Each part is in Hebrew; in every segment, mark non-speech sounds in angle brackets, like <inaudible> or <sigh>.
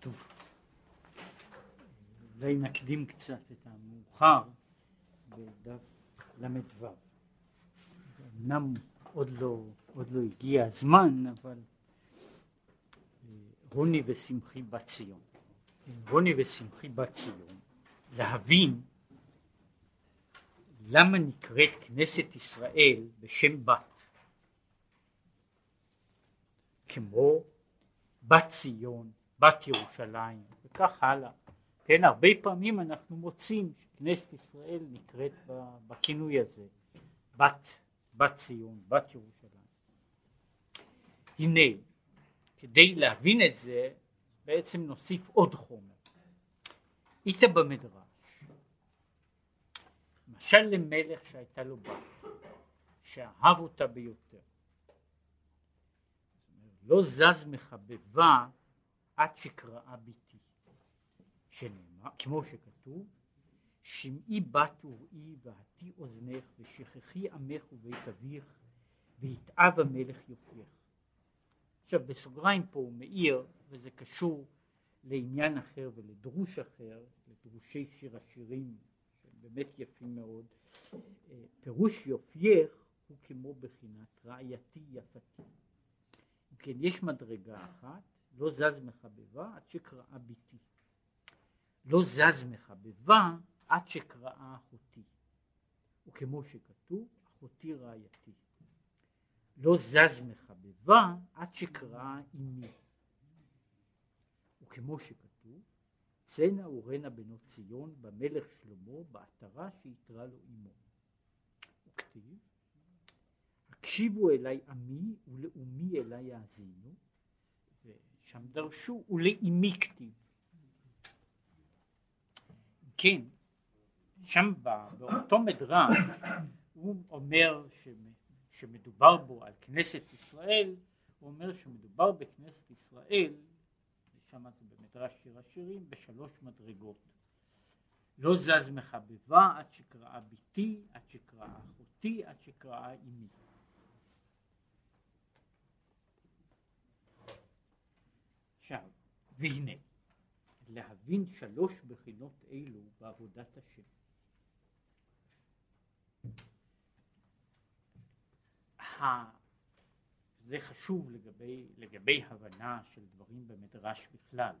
טוב, אולי נקדים קצת את המאוחר בדף ל"ו. אמנם עוד לא, עוד לא הגיע הזמן, אבל אה, רוני ושמחי בת ציון. רוני ושמחי בת ציון, להבין למה נקראת כנסת ישראל בשם בת. כמו בת ציון, בת ירושלים, וכך הלאה. כן, הרבה פעמים אנחנו מוצאים שכנסת ישראל נקראת בכינוי הזה, בת, בת ציון, בת ירושלים. הנה, כדי להבין את זה, בעצם נוסיף עוד חומר. איתה במדרש, משל למלך שהייתה לו בת, שאהב אותה ביותר. לא זז מחבבה עד שקראה ביתי, שנאמר, כמו שכתוב, שמעי בת וראי והטי אוזנך ושכחי עמך ובית אביך ויתאב המלך יופייך. עכשיו בסוגריים פה הוא מאיר וזה קשור לעניין אחר ולדרוש אחר, לדרושי שיר השירים שהם באמת יפים מאוד. פירוש יופייך הוא כמו בחינת רעייתי יפתי. כן, יש מדרגה אחת, לא זז מחבבה עד שקראה ביתי. לא זז מחבבה עד שקראה אחותי. וכמו שכתוב, אחותי רעייתי. לא זז מחבבה עד שקראה אמי. וכמו שכתוב, צנע ורנה בנות ציון במלך שלמה בעטרה שיתרה לו אמו. וכתיב הקשיבו אליי עמי ולאומי אליי יאזינו ושם דרשו ולאמי כתיב. כן שם באותו מדרש הוא אומר שמדובר בו על כנסת ישראל הוא אומר שמדובר בכנסת ישראל שם זה במדרש שיר השירים בשלוש מדרגות. לא זז מחבבה עד שקראה ביתי עד שקראה אחותי עד שקראה אמי עכשיו, והנה, להבין שלוש בחינות אלו בעבודת השם. זה חשוב לגבי, לגבי הבנה של דברים במדרש בכלל.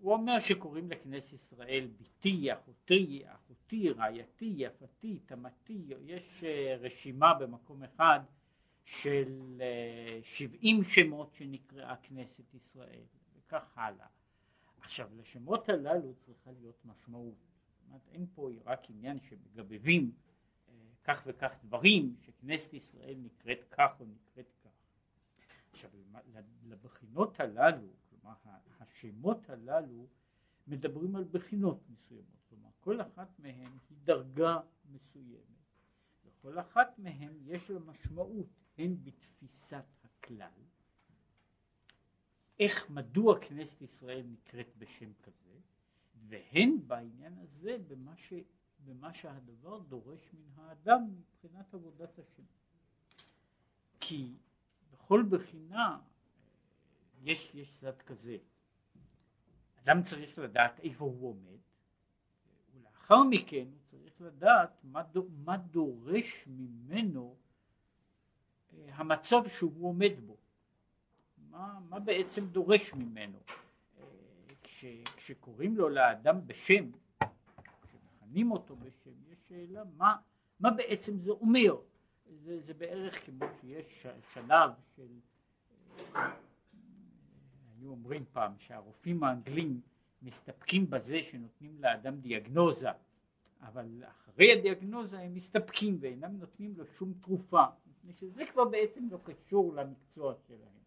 הוא אומר שקוראים לכנסת ישראל ביתי, אחותי, אחותי, רעייתי, יפתי, תמתי, יש אה, רשימה במקום אחד של אה, שבעים שמות שנקראה כנסת ישראל וכך הלאה. עכשיו לשמות הללו צריכה להיות משמעות, זאת אומרת אין פה רק עניין שמגבבים אה, כך וכך דברים שכנסת ישראל נקראת כך או נקראת כך. עכשיו לבחינות הללו, כלומר השמות הללו מדברים על בחינות מסוימות, כלומר כל אחת מהן היא דרגה מסוימת וכל אחת מהן יש לה משמעות הן בתפיסת הכלל, איך מדוע כנסת ישראל נקראת בשם כזה, והן בעניין הזה במה, ש, במה שהדבר דורש מן האדם מבחינת עבודת השם. כי בכל בחינה יש, יש צד כזה, אדם צריך לדעת איפה הוא עומד, ולאחר מכן הוא צריך לדעת מה, מה דורש ממנו המצב שהוא עומד בו, מה, מה בעצם דורש ממנו. כש, כשקוראים לו לאדם בשם, כשמכנים אותו בשם, יש שאלה מה, מה בעצם זה אומר. זה, זה בערך כמו שיש שלב של, היו אומרים פעם שהרופאים האנגלים מסתפקים בזה שנותנים לאדם דיאגנוזה, אבל אחרי הדיאגנוזה הם מסתפקים ואינם נותנים לו שום תרופה. מפני שזה כבר בעצם לא קשור למקצוע שלהם,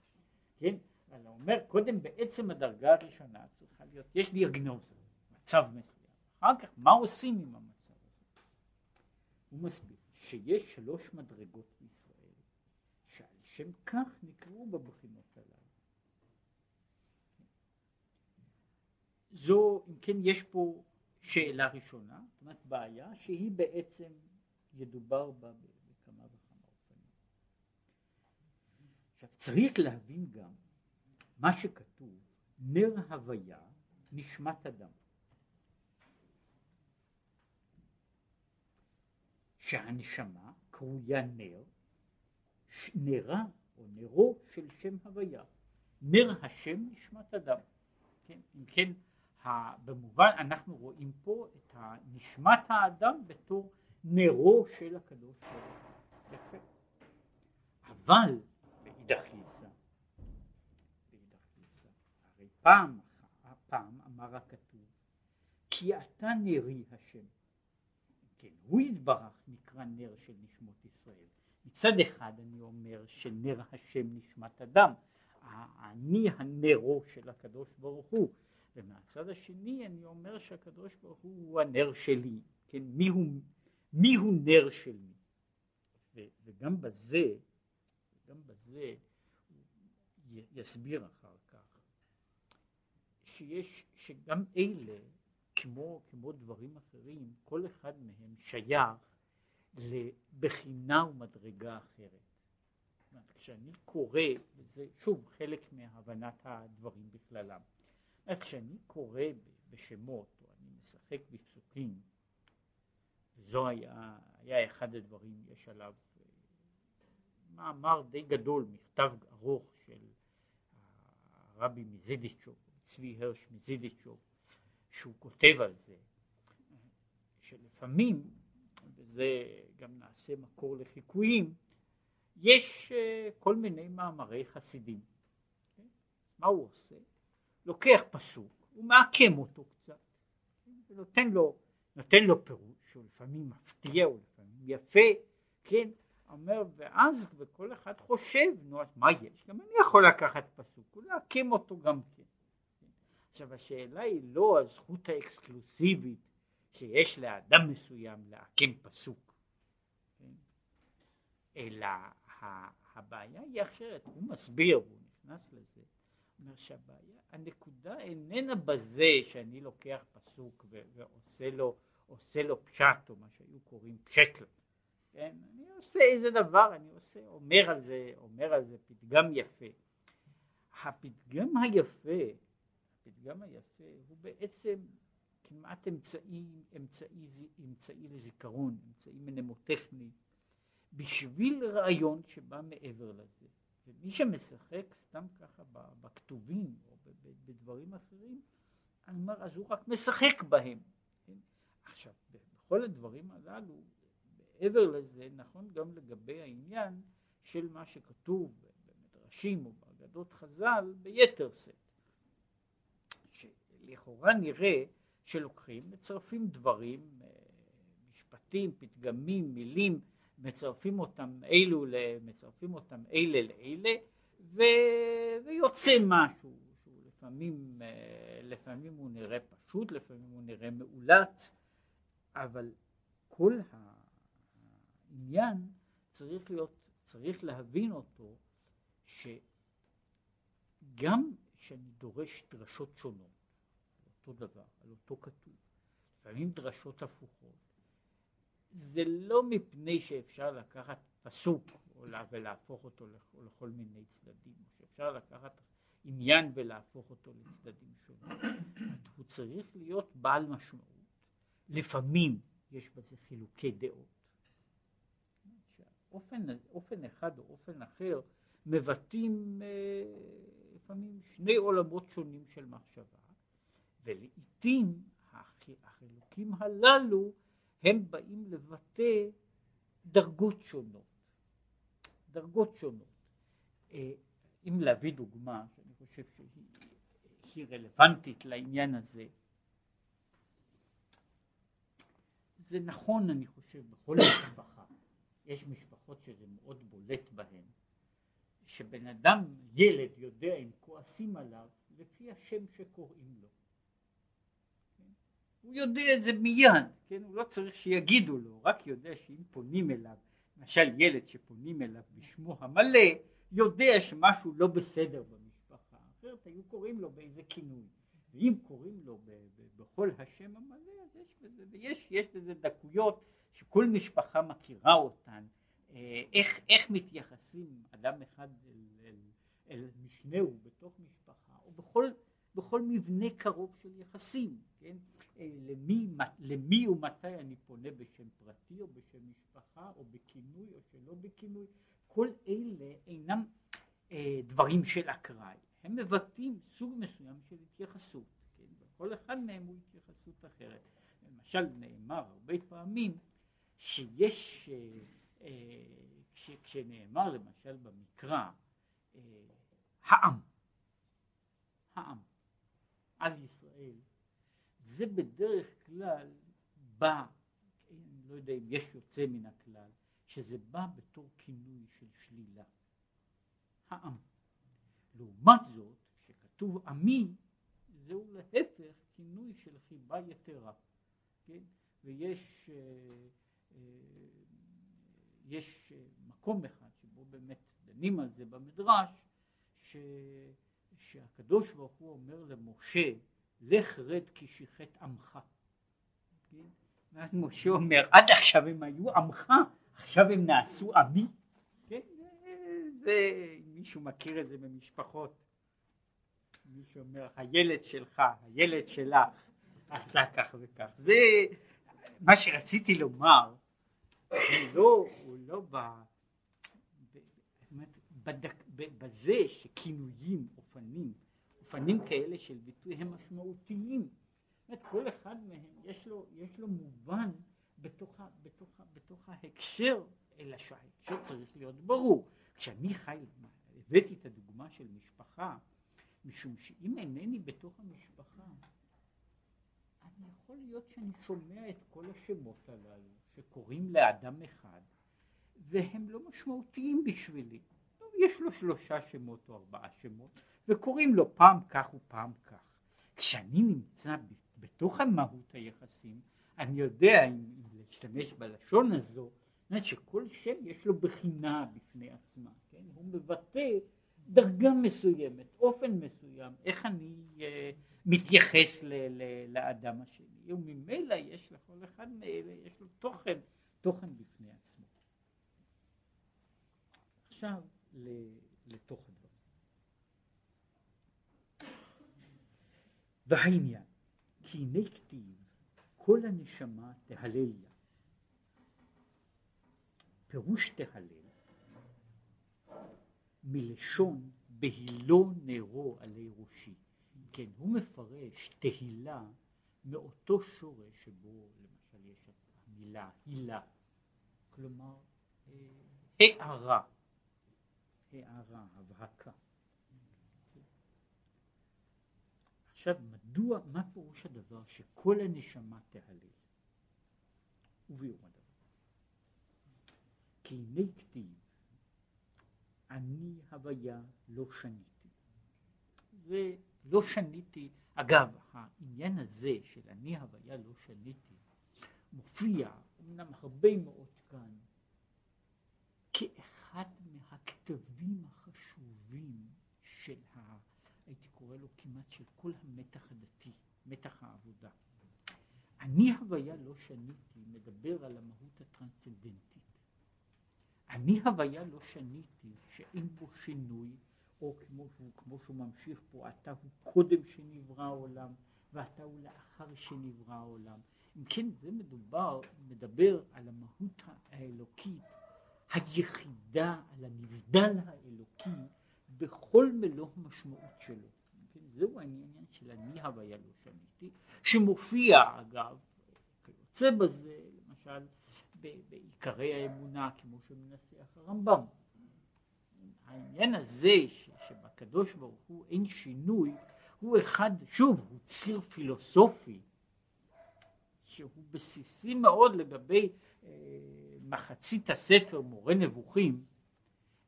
כן? אבל הוא אומר קודם בעצם הדרגה הראשונה צריכה להיות, יש דיאגנוזה, מצב מסוים, אחר כך מה עושים עם המצב הזה? הוא מסביר שיש שלוש מדרגות בישראל שעל שם כך נקראו בבחינות הללו. זו, אם כן, יש פה שאלה ראשונה, זאת אומרת בעיה שהיא בעצם ידובר בה עכשיו צריך להבין גם מה שכתוב, נר הוויה נשמת אדם. שהנשמה קרויה נר, נרה או נרו של שם הוויה. נר השם נשמת אדם. כן? אם כן, במובן אנחנו רואים פה את נשמת האדם בתור נרו של הקדוש ברוך הוא. יפה. אבל פעם, פעם אמר הכתוב כי אתה נרי השם. כן, הוא יתברך נקרא נר של נשמות ישראל. מצד אחד אני אומר שנר השם נשמת אדם, אני הנרו של הקדוש ברוך הוא, ומהצד השני אני אומר שהקדוש ברוך הוא הוא הנר שלי, כן, מי הוא, מי הוא נר של מי, ו, וגם בזה, גם בזה יסביר אחר שיש, שגם אלה, כמו, כמו דברים אחרים, כל אחד מהם שייך לבחינה ומדרגה אחרת. כשאני קורא, וזה שוב חלק מהבנת הדברים בכללם, כשאני קורא בשמות, או אני משחק בפסוקים, וזו היה, היה אחד הדברים, יש עליו אה, מאמר די גדול, מכתב ארוך של הרבי מזידיצ'וב, צבי הרש מזידיצ'וב, שהוא כותב על זה, שלפעמים, וזה גם נעשה מקור לחיקויים, יש אה, כל מיני מאמרי חסידים. מה הוא עושה? לוקח פסוק, הוא מעקם אותו קצת, ונותן לו, נותן לו פירוש, שהוא לפעמים מפתיע, הוא לפעמים יפה, כן, אומר, ואז וכל אחד חושב, נו אז מה יש? גם אני יכול לקחת פסוק, ולהקים אותו גם כן. עכשיו השאלה היא לא הזכות האקסקלוסיבית שיש לאדם מסוים להקים פסוק, כן? אלא הבעיה היא אחרת, הוא מסביר, הוא נכנס לזה, אומר שהבעיה, הנקודה איננה בזה שאני לוקח פסוק ועושה לו, לו פשט או מה שהיו קוראים פשטל, כן, אני עושה איזה דבר, אני עושה, אומר על זה, אומר על זה פתגם יפה. הפתגם היפה, הפתגם היפה הוא בעצם כמעט אמצעי, אמצעי, אמצעי לזיכרון, אמצעי מנמוטכני, בשביל רעיון שבא מעבר לזה. ומי שמשחק סתם ככה בכתובים או בדברים אחרים, אני אומר, אז הוא רק משחק בהם. כן? עכשיו, בכל הדברים הללו, מעבר לזה, נכון גם לגבי העניין של מה שכתוב במדרשים או באגדות חז"ל ביתר שאת. שלכאורה נראה שלוקחים, מצרפים דברים, אה, משפטים, פתגמים, מילים, מצרפים אותם אלו, מצרפים אותם אלה לאלה, ו... ויוצא משהו, שהוא לפעמים, אה, לפעמים הוא נראה פשוט, לפעמים הוא נראה מאולץ, אבל כל העניין צריך להיות, צריך להבין אותו, שגם שאני דורש דרשות שונות, אותו דבר, על אותו כתוב, לפעמים דרשות הפוכות, זה לא מפני שאפשר לקחת פסוק ולהפוך אותו לכל מיני צדדים, שאפשר לקחת עניין ולהפוך אותו לצדדים שונים. <coughs> הוא צריך להיות בעל משמעות. לפעמים יש בזה חילוקי דעות. אופן, אופן אחד או אופן אחר מבטאים אה, לפעמים שני עולמות שונים של מחשבה, ולעיתים החילוקים הללו הם באים לבטא דרגות שונות. דרגות שונות. אה, אם להביא דוגמה, שאני חושב שהיא רלוונטית לעניין הזה, זה נכון, אני חושב, בכל משפחה. יש משפחות שזה מאוד בולט בהן, שבן אדם, ילד, יודע אם כועסים עליו לפי השם שקוראים לו. הוא יודע את זה מיד, כן? הוא לא צריך שיגידו לו, רק יודע שאם פונים אליו, למשל ילד שפונים אליו בשמו המלא, יודע שמשהו לא בסדר במשפחה, אחרת היו קוראים לו באיזה כינוי. ואם קוראים לו ב- ב- בכל השם המלא, אז יש בזה, ויש, יש בזה דקויות שכל משפחה מכירה אותן, אה, איך, איך מתייחסים אדם אחד אל, אל, אל משנהו בתוך משפחה, או בכל, בכל מבנה קרוב של יחסים, כן? אה, למי, למי ומתי אני פונה בשם פרטי או בשם משפחה או בכינוי או שלא בכינוי, כל אלה אינם אה, דברים של אקראי, הם מבטאים סוג מסוים של התייחסות, כן? וכל אחד מהם הוא התייחסות אחרת. למשל נאמר הרבה פעמים שיש, אה, אה, כש, כשנאמר למשל במקרא אה, העם, העם, על ישראל, זה בדרך כלל בא, אני לא יודע אם יש יוצא מן הכלל, שזה בא בתור כינוי של שלילה. העם. לעומת זאת, כשכתוב עמי, זהו להפך כינוי של חיבה יתרה. כן? ויש אה, אה, יש מקום אחד שבו באמת דנים על זה במדרש, ש, שהקדוש ברוך הוא אומר למשה, לך רד כי שיחת עמך. כן? ואז משה אומר, עד עכשיו הם היו עמך, עכשיו הם נעשו עמי. כן? זה, מישהו מכיר את זה במשפחות. מישהו אומר, הילד שלך, הילד שלך, עשה כך וכך. זה מה שרציתי לומר, הוא לא, הוא לא ב... בזה שכינויים, אופנים, אופנים כאלה של ביטוי הם משמעותיים. זאת כל אחד מהם יש לו, יש לו מובן בתוך, ה, בתוך, ה, בתוך ההקשר, אלא שההקשר צריך להיות ברור. כשאני חי, הבאתי את הדוגמה של משפחה, משום שאם אינני בתוך המשפחה, אז יכול להיות שאני שומע את כל השמות הללו שקוראים לאדם אחד, והם לא משמעותיים בשבילי. יש לו שלושה שמות או ארבעה שמות, וקוראים לו פעם כך ופעם כך. כשאני נמצא בתוך המהות היחסים, אני יודע אם, להשתמש בלשון הזו, זאת שכל שם יש לו בחינה בפני עצמה, כן? הוא מבטא דרגה מסוימת, אופן מסוים, איך אני uh, מתייחס ל, ל, לאדם השני, וממילא יש לכל אחד מאלה, יש לו תוכן, תוכן בפני עצמו. עכשיו הדבר. והעניין, כי הנה כתיב כל הנשמה תהלליה. פירוש תהלל מלשון בהילו נרו עלי ראשי. כן, הוא מפרש תהילה מאותו שורש שבו למשל יש המילה הילה, כלומר אה, הערה, הערה, הבהקה. עכשיו, מדוע, מה פירוש הדבר שכל הנשמה תהלל? וביום הדבר. כי הנה כתיב, אני הוויה לא שניתי. זה לא שניתי, אגב, העניין הזה של אני הוויה לא שניתי, מופיע אמנם הרבה מאוד כאן, כאחד מהכתבים החשובים קורא לו כמעט של כל המתח הדתי, מתח העבודה. אני הוויה לא שניתי מדבר על המהות הטרנסצנדנטית. אני הוויה לא שניתי שאין בו שינוי, או כמו שהוא, כמו שהוא ממשיך פה, אתה הוא קודם שנברא העולם, ואתה הוא לאחר שנברא העולם. אם כן, זה מדובר, מדבר על המהות האלוקית היחידה, על הנבדל האלוקי בכל מלוא המשמעות שלו. זהו העניין של אני הוויה לא שניתי, שמופיע אגב, כיוצא בזה, למשל, בעיקרי האמונה, כמו שמנסח הרמב"ם. העניין הזה שבקדוש ברוך הוא אין שינוי, הוא אחד, שוב, הוא ציר פילוסופי, שהוא בסיסי מאוד לגבי אה, מחצית הספר מורה נבוכים,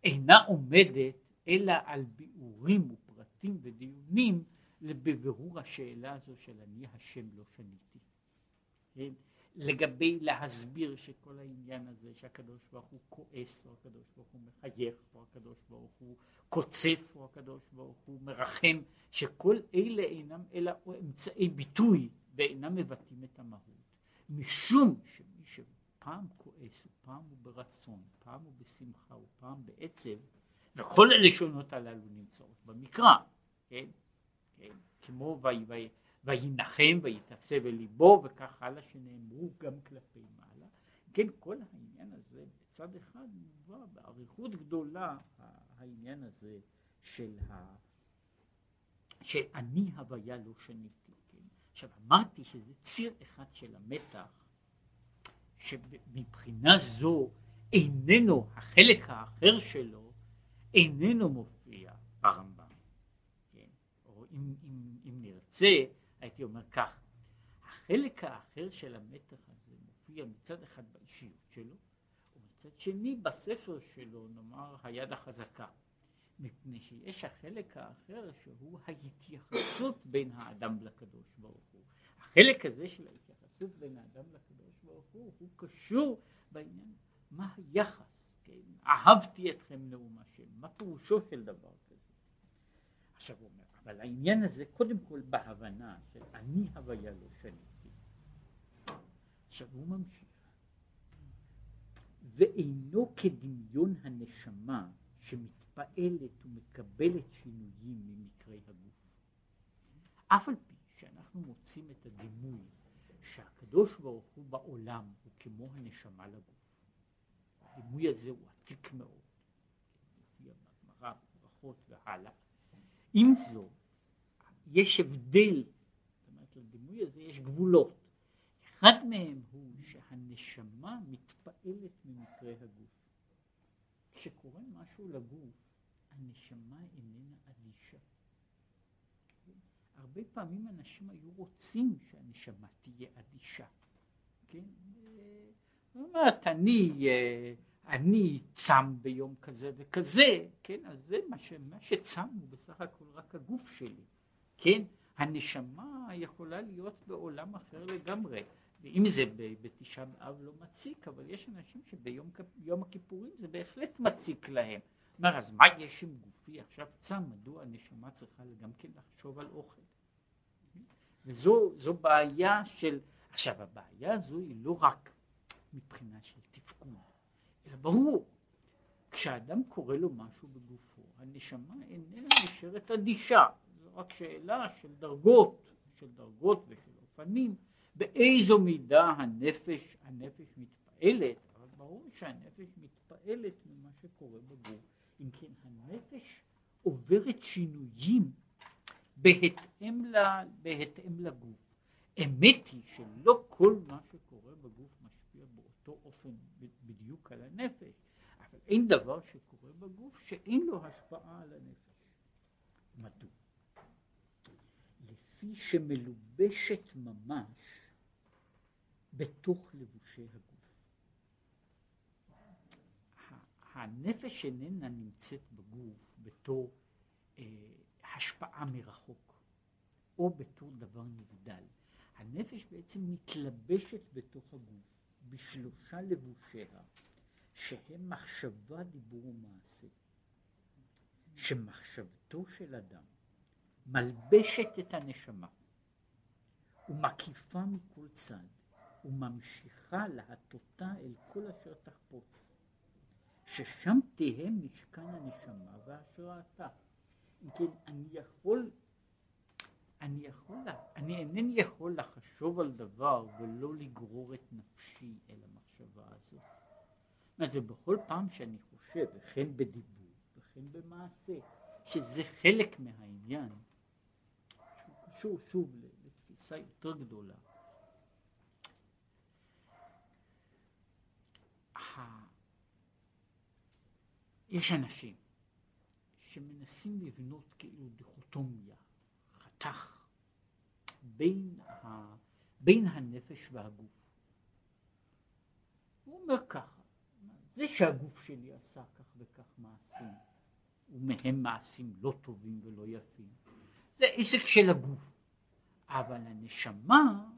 אינה עומדת אלא על ביאורים ופרטים ודיונים בבירור השאלה הזו של אני השם לא שניתי. כן? לגבי להסביר שכל העניין הזה שהקדוש ברוך הוא כועס או הקדוש ברוך הוא מחייך או הקדוש ברוך הוא קוצף או הקדוש ברוך הוא מרחם שכל אלה אינם אלא אמצעי ביטוי ואינם מבטאים את המהות משום שמי שפעם כועס ופעם הוא ברצון פעם הוא בשמחה ופעם בעצב וכל הלשונות הללו נמצאות במקרא, כן? כן? כמו וינחם ויתעצב אל ליבו וכך הלאה שנאמרו גם כלפי מעלה. כן, כל העניין הזה בצד אחד מובא באריכות גדולה העניין הזה של ה... שאני הוויה לא שניתי. כן? עכשיו אמרתי שזה ציר אחד של המתח שמבחינה זו איננו, החלק האחר שלו איננו מופיע ברמב"ם. כן? או אם, אם, אם נרצה, הייתי אומר כך, החלק האחר של המתח הזה מופיע מצד אחד באישיות שלו, ומצד שני בספר שלו, נאמר, היד החזקה. מפני שיש החלק האחר שהוא ההתייחסות בין האדם לקדוש ברוך הוא. החלק הזה של ההתייחסות בין האדם לקדוש ברוך הוא, הוא קשור בעניין מה היחס, כן? אהבתי אתכם נאום השם, מה פירושו של דבר כזה. עכשיו הוא אומר, אבל העניין הזה קודם כל בהבנה של אני הוויה לא שניתי. עכשיו הוא ממשיך, ואינו כדמיון הנשמה שמתפעלת ומקבלת שינויים ממקרי הגוף. אף על פי שאנחנו מוצאים את הדימוי שהקדוש ברוך הוא בעולם הוא כמו הנשמה לגוף. הדימוי הזה הוא עתיק מאוד, מופיע בגמרא, בברכות והלאה. עם זאת, יש הבדל, זאת אומרת לדימוי הזה יש גבולות. אחד מהם הוא שהנשמה מתפעלת ממקרה הגוף. כשקורה משהו לגוף, הנשמה איננה אדישה. הרבה פעמים אנשים היו רוצים שהנשמה תהיה אדישה. כן? זאת אומרת, אני, אה, אני צם ביום כזה וכזה, כן? אז זה מה, ש, מה שצם הוא בסך הכל רק הגוף שלי, כן? הנשמה יכולה להיות בעולם אחר לגמרי. ואם זה בתשעה באב לא מציק, אבל יש אנשים שביום הכיפורים זה בהחלט מציק להם. אומר, אז מה יש עם גופי עכשיו צם? מדוע הנשמה צריכה גם כן לחשוב על אוכל? וזו בעיה של... עכשיו, הבעיה הזו היא לא רק מבחינה של תפקוד, אלא ברור, כשאדם קורא לו משהו בגופו, הנשמה איננה נשארת אדישה, זו רק שאלה של דרגות, של דרגות ושל אופנים. באיזו מידה הנפש, הנפש מתפעלת, אבל ברור שהנפש מתפעלת ממה שקורה בגוף. אם כן, הנפש עוברת שינויים בהתאם, ל, בהתאם לגוף. אמת היא שלא כל מה שקורה בגוף משפיע באותו אופן בדיוק על הנפש, אבל אין דבר שקורה בגוף שאין לו השפעה על הנפש. מדוע? לפי שמלובשת ממש בתוך לבושי הגוף. הנפש איננה נמצאת בגוף בתור אה, השפעה מרחוק, או בתור דבר נבדל. הנפש בעצם מתלבשת בתוך הגוף בשלושה לבושיה, שהם מחשבה, דיבור ומעשה. שמחשבתו של אדם מלבשת את הנשמה ומקיפה מכל צד וממשיכה להטוטה אל כל אשר תחפוץ, ששם תהא משכן הנשמה והשראתה. אם כן, אני יכול, אני יכול, אני אינני יכול לחשוב על דבר ולא לגרור את נפשי אל המחשבה הזאת. ובכל פעם שאני חושב, וכן בדיבור, וכן במעשה, שזה חלק מהעניין, שהוא קשור שוב לתפיסה יותר גדולה, יש אנשים שמנסים לבנות כאילו דיכוטומיה, חתך, בין, ה, בין הנפש והגוף. הוא אומר ככה, זה שהגוף שלי עשה כך וכך מעשים, ומהם מעשים לא טובים ולא יפים, זה עסק של הגוף. אבל הנשמה,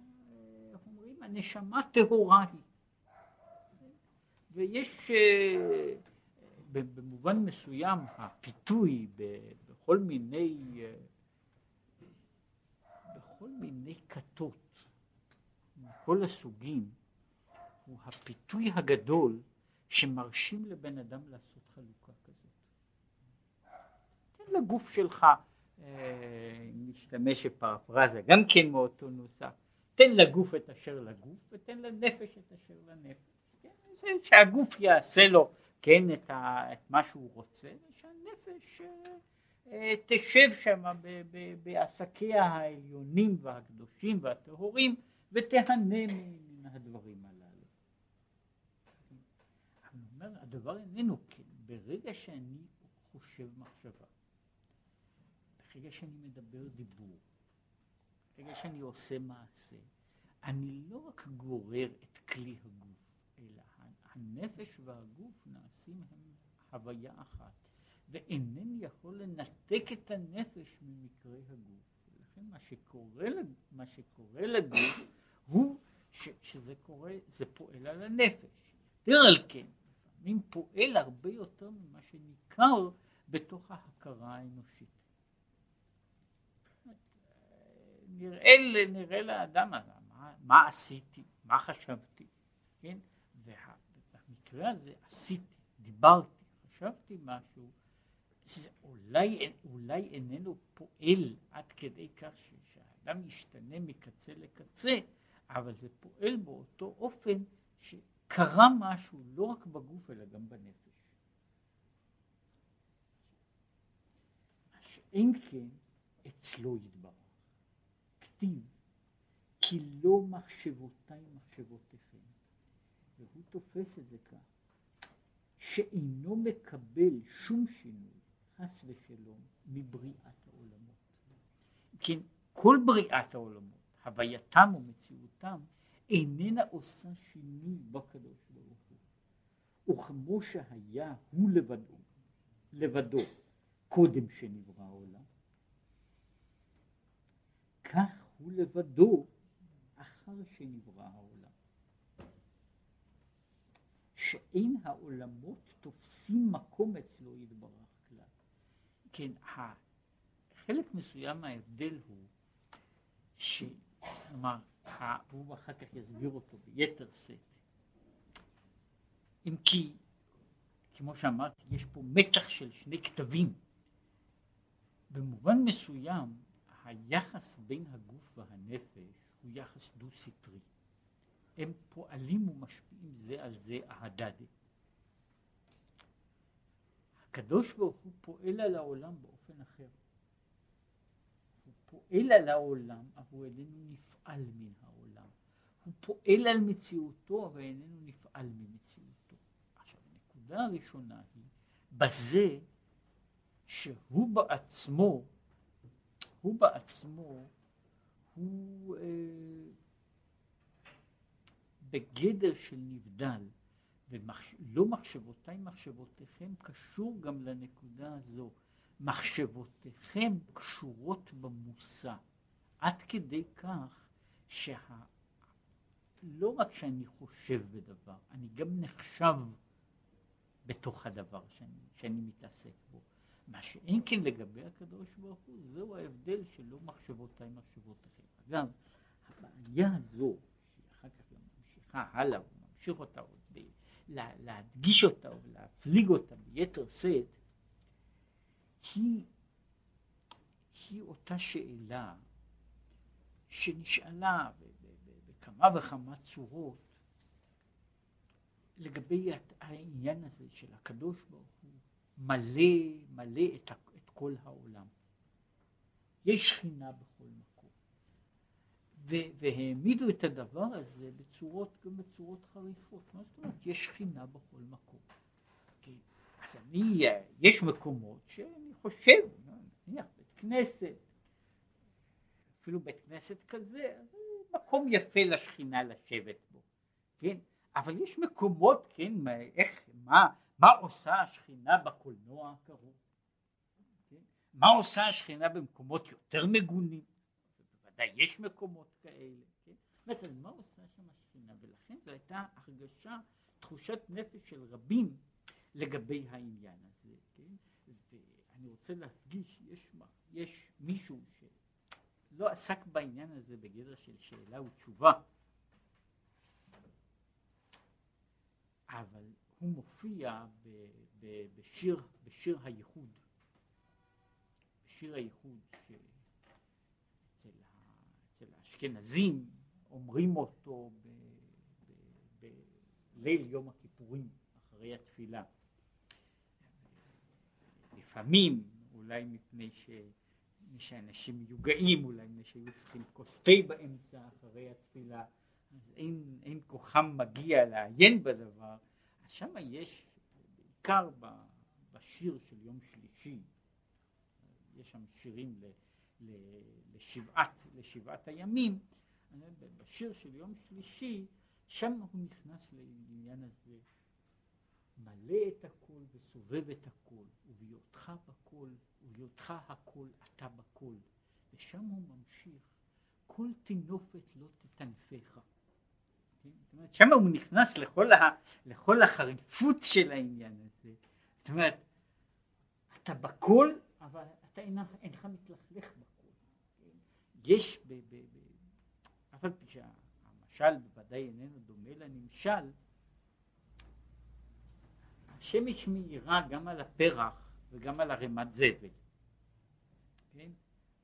אומרים, הנשמה טהורה היא. ויש אה, במובן מסוים הפיתוי בכל מיני בכל מיני כתות מכל הסוגים הוא הפיתוי הגדול שמרשים לבן אדם לעשות חלוקה כזאת. תן לגוף שלך, אם נשתמש בפרפרזה, גם כן מאותו נוסח, תן לגוף את אשר לגוף ותן לנפש את אשר לנפש. כן? שהגוף יעשה לו כן את, ה, את מה שהוא רוצה, ושהנפש אה, תשב שם בעסקיה העליונים והקדושים והטהורים ותהנה מן הדברים הללו. אני אומר, הדבר איננו כן, ברגע שאני חושב מחשבה, ברגע שאני מדבר דיבור, ברגע שאני עושה מעשה, אני לא רק גורר את כלי הגוף, אלא הנפש והגוף נעשים הם הוויה אחת, ואינני יכול לנתק את הנפש ממקרה הגוף. ולכן מה שקורה, מה שקורה לגוף הוא ש, שזה קורה, זה פועל על הנפש. יותר על כן, לפעמים פועל הרבה יותר ממה שניכר בתוך ההכרה האנושית. נראה, נראה לאדם מה, מה עשיתי, מה חשבתי, כן? ובמקרה הזה עשיתי, דיברתי, חשבתי משהו, שאולי אולי איננו פועל עד כדי כך שהאדם ישתנה מקצה לקצה, אבל זה פועל באותו אופן שקרה משהו לא רק בגוף אלא גם בנפש. מה שאין כן אצלו יתברך. כתיב כי לא מחשבותיי מחשבותיכם. והוא תופס את זה כך, שאינו מקבל שום שינוי, חס ושלום, מבריאת העולמות. כן, כל בריאת העולמות, הווייתם ומציאותם, איננה עושה שינוי בקדוש ברוך הוא. וכמו שהיה הוא לבדו, לבדו, קודם שנברא העולם, כך הוא לבדו אחר שנברא העולם. שאין העולמות תופסים מקום אצלו יתברך. כן, חלק מסוים מההבדל הוא ש... כלומר, והוא אחר כך יסביר אותו ביתר שאת. אם כי, כמו שאמרתי, יש פה מתח של שני כתבים. במובן מסוים, היחס בין הגוף והנפש הוא יחס דו-סטרי. הם פועלים ומשפיעים זה על זה ההדדי. הקדוש ברוך הוא פועל על העולם באופן אחר. הוא פועל על העולם, אבל הוא איננו נפעל מן העולם. הוא פועל על מציאותו, אבל איננו נפעל ממציאותו. עכשיו, הנקודה הראשונה היא בזה שהוא בעצמו, הוא בעצמו הוא אה, בגדר של נבדל, ולא מחשבותיי מחשבותיכם קשור גם לנקודה הזו. מחשבותיכם קשורות במושא, עד כדי כך שה... לא רק שאני חושב בדבר, אני גם נחשב בתוך הדבר שאני, שאני מתעסק בו. מה שאין כן לגבי הקדוש ברוך הוא, זהו ההבדל שלא מחשבותיי מחשבותיכם. אגב, הבעיה הזו, שאחר כך גם ממשיכה הלאה, וממשיך אותה עוד, להדגיש אותה ולהפליג אותה ביתר שאת, היא, היא אותה שאלה שנשאלה בכמה וכמה צורות לגבי העניין הזה של הקדוש ברוך הוא מלא, מלא את, את כל העולם. יש שכינה בכל מקום. והעמידו את הדבר הזה בצורות, גם בצורות חריפות. מה זאת אומרת? יש שכינה בכל מקום. כי, אז אני, יש מקומות שאני חושב, נניח בית כנסת, אפילו בית כנסת כזה, מקום יפה לשכינה לשבת בו, כן? אבל יש מקומות, כן, איך, מה, מה עושה השכינה בקולנוע הקרוב? כן? מה עושה השכינה במקומות יותר מגונים? בוודאי יש מקומות כאלה. כן? זאת אומרת, מה עושה שם השכינה? ולכן זו הייתה הרגשה, תחושת נפש של רבים לגבי העניין הזה. כן? ואני רוצה להדגיש, יש, יש מישהו שלא עסק בעניין הזה בגדר של שאלה ותשובה, אבל הוא מופיע ב, ב, בשיר, בשיר הייחוד. שיר הייחוד שאצל האשכנזים אומרים אותו בליל יום הכיפורים אחרי התפילה. לפעמים, אולי מפני ש... שאנשים מיוגעים, אולי מפני שהיו צריכים כוס תה באמצע אחרי התפילה, אז אין, אין כוחם מגיע לעיין בדבר, אז שם יש, בעיקר בשיר של יום שלישי, יש שם שירים ל, לשבעת, לשבעת הימים, בשיר של יום שלישי, שם הוא נכנס לעניין הזה, מלא את הכל וסובב את הכל, ובהיותך בכל, ובהיותך הכל אתה בכל, ושם הוא ממשיך, כל תינופת לא תטנפך. כן? שם הוא נכנס לכל, ה, לכל החריפות של העניין הזה. זאת אומרת, אתה בכל, אבל אתה אינך, אינך מתלכלך בכל. יש, ב, ב, ב, אף על פי שהמשל בוודאי איננו דומה לנמשל, השמש מאירה גם על הפרח וגם על ערימת זבל. כן?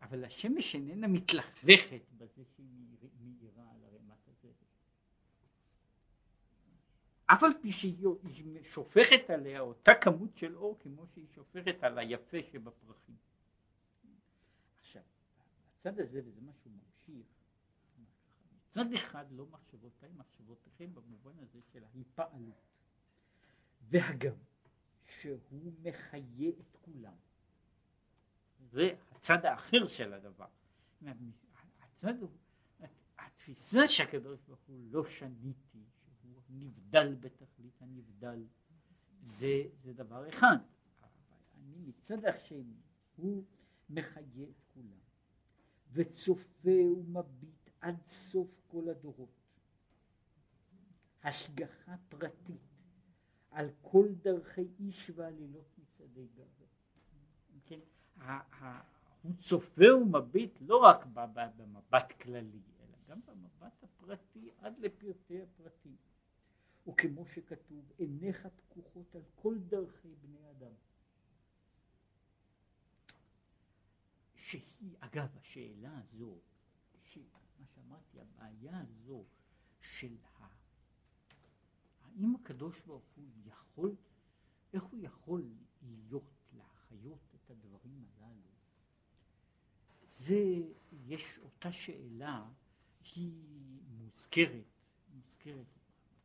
אבל השמש איננה מתלכלכת בזה שהיא מאירה על ערימת הזבל. אף על פי שהיא שופכת עליה אותה כמות של אור כמו שהיא שופכת על היפה שבפרחים. הצד הזה, וזה מה שהוא ממשיך, מצד אחד לא מחשבותיי מחשבותיכם במובן הזה של ההיפעלות. והגם שהוא מחיה את כולם. זה הצד האחר של הדבר. הצד הוא, התפיסה שהקדוש ברוך הוא לא שניתי, שהוא נבדל בתכלית הנבדל, זה, זה דבר אחד. אבל אני מצד השני, הוא מחיה את כולם, וצופה ומביט עד סוף כל הדורות. השגחה פרטית על כל דרכי איש ועלילות מצעדי גבר. כן? הוא צופה ומביט לא רק במבט כללי, אלא גם במבט הפרטי עד לפרטי הפרטים. וכמו שכתוב, עיניך פקוחות על כל דרכי בני אדם. שהיא, אגב, השאלה הזו, מה שאמרתי, הבעיה הזו של האם הקדוש ברוך הוא יכול, איך הוא יכול להיות, להחיות את הדברים הללו? זה, יש אותה שאלה, היא מוזכרת, מוזכרת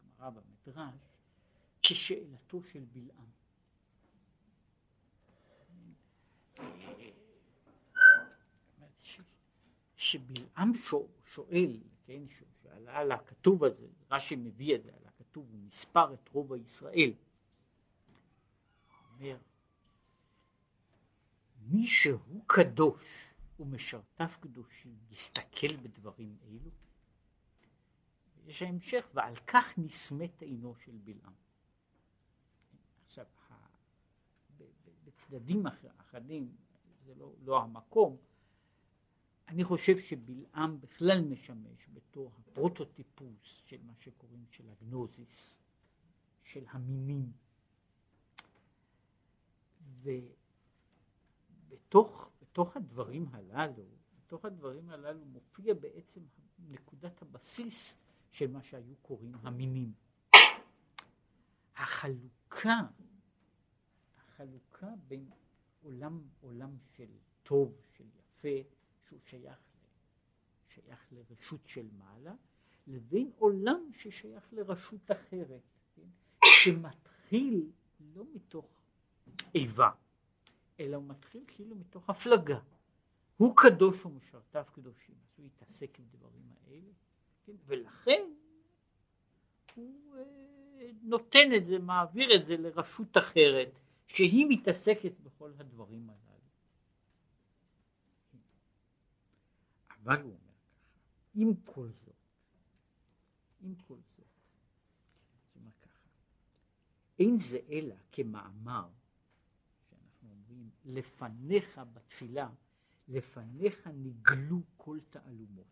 בגמרא במדרש, כשאלתו של בלעם. שבלעם שואל, כן, שעלה על הכתוב הזה, רש"י מביא את זה, על כתוב, הוא מספר את רוב הישראל. אומר, מי שהוא קדוש ומשרתיו קדושים, יסתכל בדברים אלו. יש ההמשך, ועל כך נסמת עינו של בלעם. עכשיו, בצדדים אחדים, זה לא, לא המקום, אני חושב שבלעם בכלל משמש בתור הפרוטוטיפוס של מה שקוראים של הגנוזיס, של המינים. ובתוך בתוך הדברים הללו, בתוך הדברים הללו מופיע בעצם נקודת הבסיס של מה שהיו קוראים המינים. החלוקה, החלוקה בין עולם, עולם של טוב, של יפה, שהוא שייך, שייך לרשות של מעלה, לבין עולם ששייך לרשות אחרת, כן? שמתחיל לא מתוך איבה, אלא הוא מתחיל כאילו מתוך הפלגה. הוא קדוש ומשרתיו קדושים, אז הוא יתעסק עם דברים האלה, כן? ולכן הוא אה, נותן את זה, מעביר את זה לרשות אחרת, שהיא מתעסקת בכל הדברים האלה. אבל הוא אומר ככה, עם כל זאת, עם כל זאת, זאת אומרת ככה, אין זה אלא כמאמר שאנחנו אומרים, לפניך בתפילה, לפניך נגלו כל תעלומות.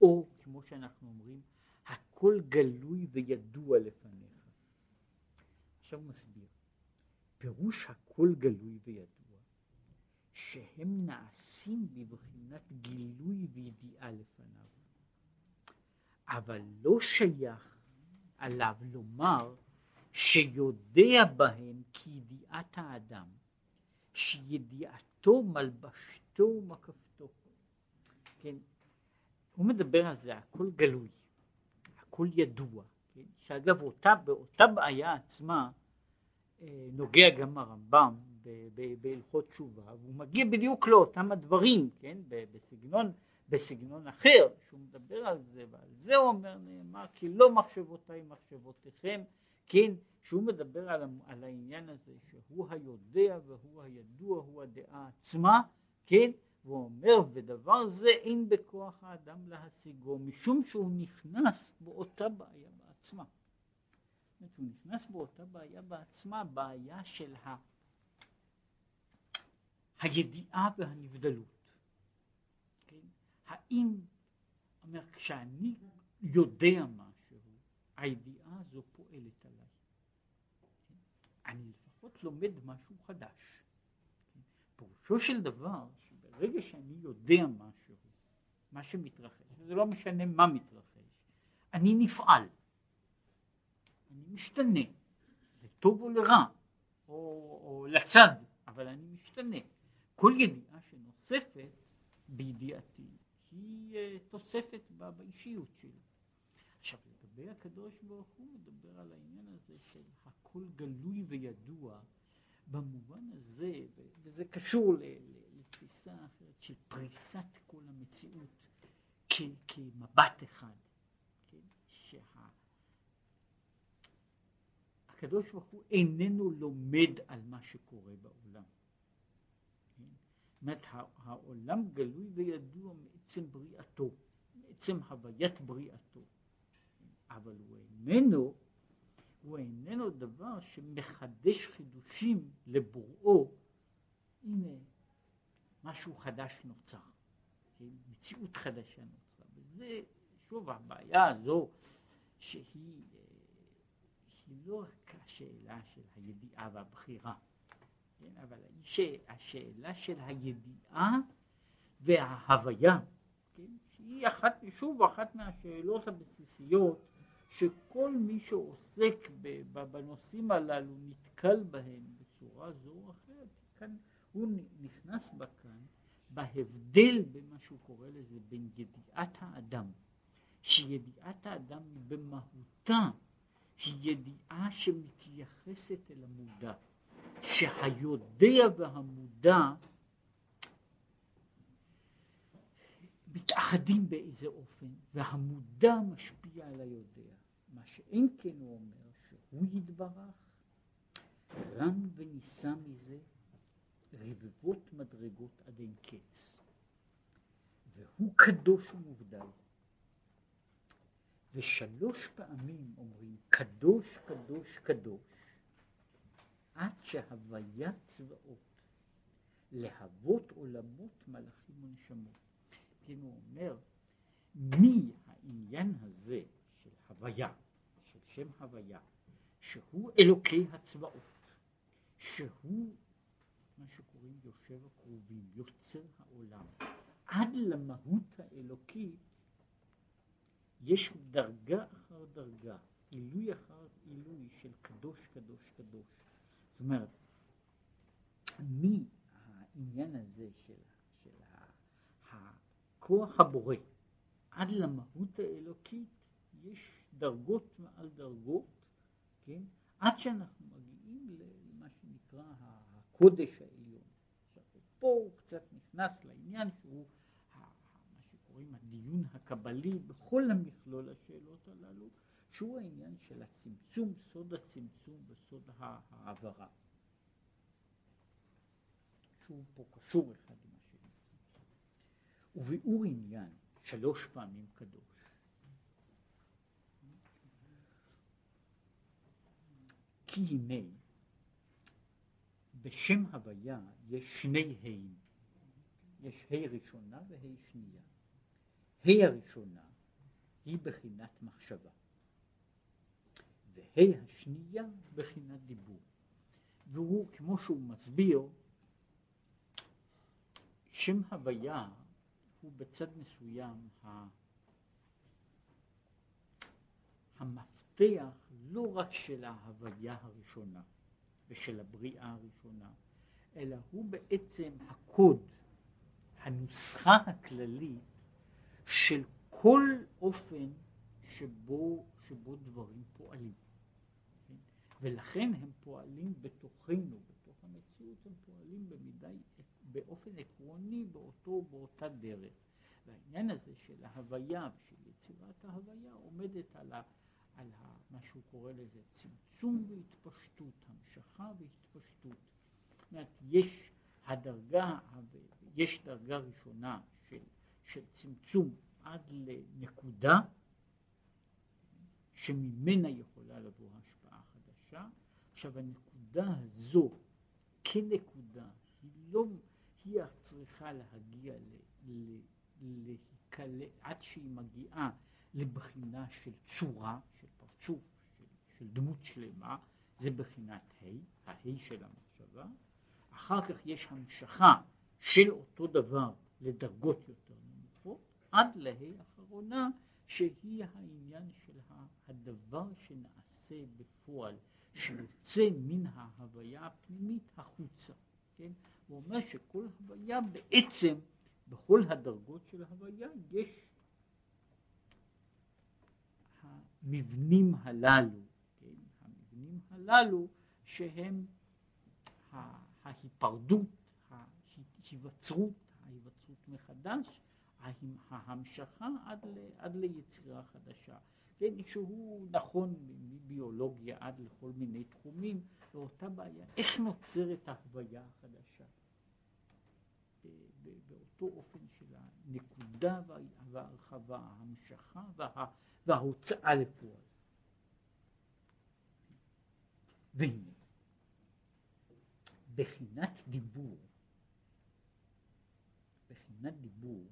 או כמו שאנחנו אומרים, הכל גלוי וידוע לפניך. עכשיו הוא מסביר, פירוש הכל גלוי וידוע, שהם נעשים בבחינת גילוי וידיעה לפניו. אבל לא שייך עליו לומר שיודע בהם כידיעת האדם, שידיעתו מלבשתו ומקפתו. כן, הוא מדבר על זה, הכל גלוי, הכל ידוע, כן? שאגב אותה, באותה בעיה עצמה אה, נוגע גם הרמב"ם בהלכות תשובה, והוא מגיע בדיוק לאותם הדברים, כן, בסגנון, בסגנון אחר, שהוא מדבר על זה, ועל זה הוא אומר, נאמר, כי לא מחשבותיי מחשבותיכם, כן, שהוא מדבר על, על העניין הזה, שהוא היודע והוא הידוע, הוא הדעה עצמה, כן, והוא אומר, ודבר זה אין בכוח האדם להשיגו, משום שהוא נכנס באותה בעיה בעצמה. הוא נכנס באותה בעיה בעצמה, בעיה של ה... הידיעה והנבדלות. כן? האם, אומר, כשאני יודע משהו, הידיעה הזו פועלת עליי. כן? אני לפחות לומד משהו חדש. כן? פירושו של דבר, שברגע שאני יודע משהו, מה שמתרחש, וזה לא משנה מה מתרחש, אני נפעל, אני משתנה, זה טוב או לרע, או, או לצד, אבל אני משתנה. כל ידיעה שנוספת בידיעתי היא uh, תוספת באישיות שלי. עכשיו לגבי הקדוש ברוך הוא מדבר על העניין הזה של הכל גלוי וידוע במובן הזה, וזה קשור לתפיסה אחרת של פריסת כל המציאות כמבט אחד, כן? שהקדוש ברוך הוא איננו לומד על מה שקורה בעולם. אומרת, העולם גלוי וידוע מעצם בריאתו, מעצם הוויית בריאתו, אבל הוא איננו, הוא איננו דבר שמחדש חידושים לבוראו, הנה משהו חדש נוצר, כן? מציאות חדשה נוצרה, וזה שוב הבעיה הזו שהיא היא לא רק השאלה של הידיעה והבחירה, כן, אבל השאלה של הידיעה וההוויה, כן, שהיא אחת, שוב אחת מהשאלות הבסיסיות שכל מי שעוסק בנושאים הללו נתקל בהם בצורה זו או אחרת, כאן הוא נכנס בה כאן בהבדל בין מה שהוא קורא לזה בין ידיעת האדם, שידיעת האדם במהותה היא ידיעה שמתייחסת אל המודע. שהיודע והמודע מתאחדים באיזה אופן, והמודע משפיע על היודע. מה שאין כן הוא אומר, שהוא יתברך, רם ונישא מזה רבבות מדרגות עד אין קץ. והוא קדוש ומובדל. ושלוש פעמים אומרים קדוש, קדוש, קדוש, עד שהוויה צבאות, להוות עולמות מלאכים ונשמות. כן, הוא אומר, מי העניין הזה של הוויה, של שם הוויה, שהוא אלוקי הצבאות, שהוא מה שקוראים יושב הקרובים, יוצר העולם, עד למהות האלוקית יש דרגה אחר דרגה, עילוי אחר עילוי של קדוש קדוש קדוש. זאת אומרת, מהעניין הזה של, של הכוח הבורא עד למהות האלוקית יש דרגות מעל דרגות, כן? עד שאנחנו מגיעים למה שנקרא הקודש העליון. פה הוא קצת נכנס לעניין שהוא מה שקוראים הדיון הקבלי בכל המכלול השאלות הללו, שהוא העניין של הצמצום, סוד הצמצום וסוד העברה. שהוא פה קשור אחד עם השני. וביאור עניין שלוש פעמים קדוש. כי הנה בשם הוויה יש שני ה', יש ה' ראשונה וה' שנייה. ה' הראשונה היא בחינת מחשבה. וה' השנייה בחינת דיבור. והוא, כמו שהוא מסביר, שם הוויה הוא בצד מסוים המפתח לא רק של ההוויה הראשונה ושל הבריאה הראשונה, אלא הוא בעצם הקוד, הנוסחה הכללית של כל אופן שבו, שבו דברים פועלים. כן? ולכן הם פועלים בתוכנו, בתוך המציאות הם פועלים במידה, באופן עקרוני באותו, באותה דרך. והעניין הזה של ההוויה ושל יצירת ההוויה עומדת על, ה, על ה, מה שהוא קורא לזה צמצום והתפשטות, המשכה והתפשטות. זאת אומרת, יש הדרגה, יש דרגה ראשונה של, של צמצום עד לנקודה שממנה יכולה לבוא השפעה חדשה. עכשיו הנקודה הזו כנקודה היא לא, היא צריכה להגיע ל, ל, להיקלע עד שהיא מגיעה לבחינה של צורה, של פרצוף, של, של דמות שלמה, זה בחינת ה', ה' של המחשבה. אחר כך יש המשכה של אותו דבר לדרגות יותר נמוכות, עד לה' האחרונה שהיא העניין של הדבר שנעשה בפועל, שיוצא מן ההוויה הפנימית החוצה, כן? הוא אומר שכל הוויה בעצם, בכל הדרגות של ההוויה יש המבנים הללו, כן? המבנים הללו שהם ההיפרדות, ההיווצרות, ההיווצרות מחדש, ההמשכה עד, ל, עד ליצירה חדשה. כן, שהוא נכון מביולוגיה עד לכל מיני תחומים, ואותה בעיה, איך נוצרת ההוויה החדשה? באותו אופן של הנקודה וההרחבה, ההמשכה וה, וההוצאה לפועל. והנה, בחינת דיבור, בחינת דיבור,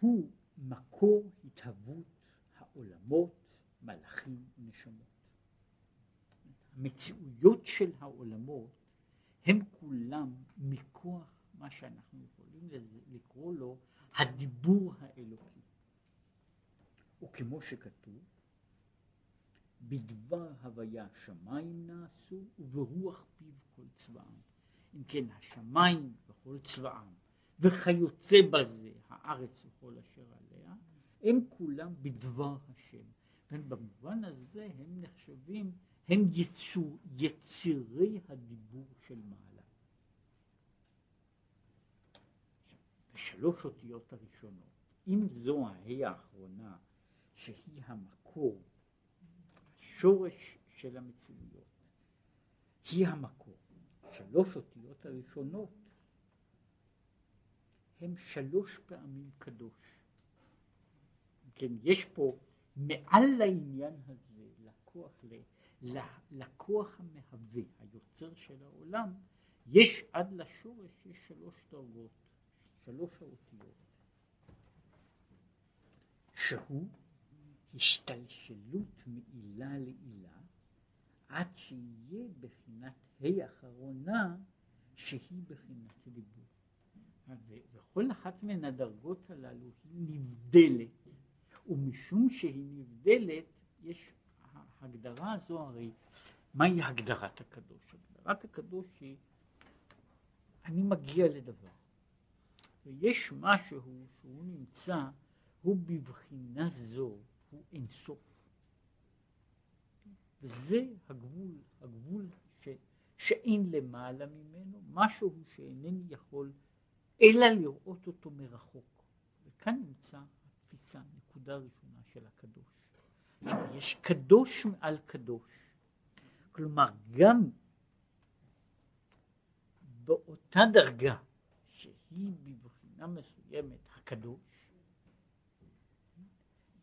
הוא מקור התהוות העולמות, מלאכים ונשמות. המציאויות של העולמות הם כולם מכוח מה שאנחנו יכולים לקרוא לו הדיבור האלוקי. וכמו שכתוב, בדבר הוויה שמיים נעשו וברוח פיו כל צבאם. אם כן, השמיים וכל צבאם וכיוצא בזה, הארץ וכל אשר עליה, הם כולם בדבר השם. במובן הזה הם נחשבים, הם יצור, יצירי הדיבור של מעלה. בשלוש אותיות הראשונות, אם זו ההא האחרונה, שהיא המקור, השורש של המציאויות, היא המקור. שלוש אותיות הראשונות הם שלוש פעמים קדוש. כן, יש פה מעל לעניין הזה, לקוח, ל, לקוח המהווה, היוצר של העולם, יש עד לשורש, יש שלוש דרגות, שלוש האותיות, שהוא השתלשלות מעילה לעילה, עד שיהיה בחינת ה' אחרונה, שהיא בחינת דיבור. וכל אחת מן הדרגות הללו היא נבדלת, ומשום שהיא נבדלת, יש ההגדרה הזו הרי, מהי הגדרת הקדוש? הגדרת הקדוש היא, אני מגיע לדבר, ויש משהו שהוא נמצא, הוא בבחינה זו, הוא אינסוף. וזה הגבול, הגבול ש, שאין למעלה ממנו, משהו שאינני יכול אלא לראות אותו מרחוק. וכאן נמצא התפיסה, נקודה ראשונה של הקדוש. יש קדוש מעל קדוש. כלומר, גם באותה דרגה שהיא בבחינה מסוימת הקדוש,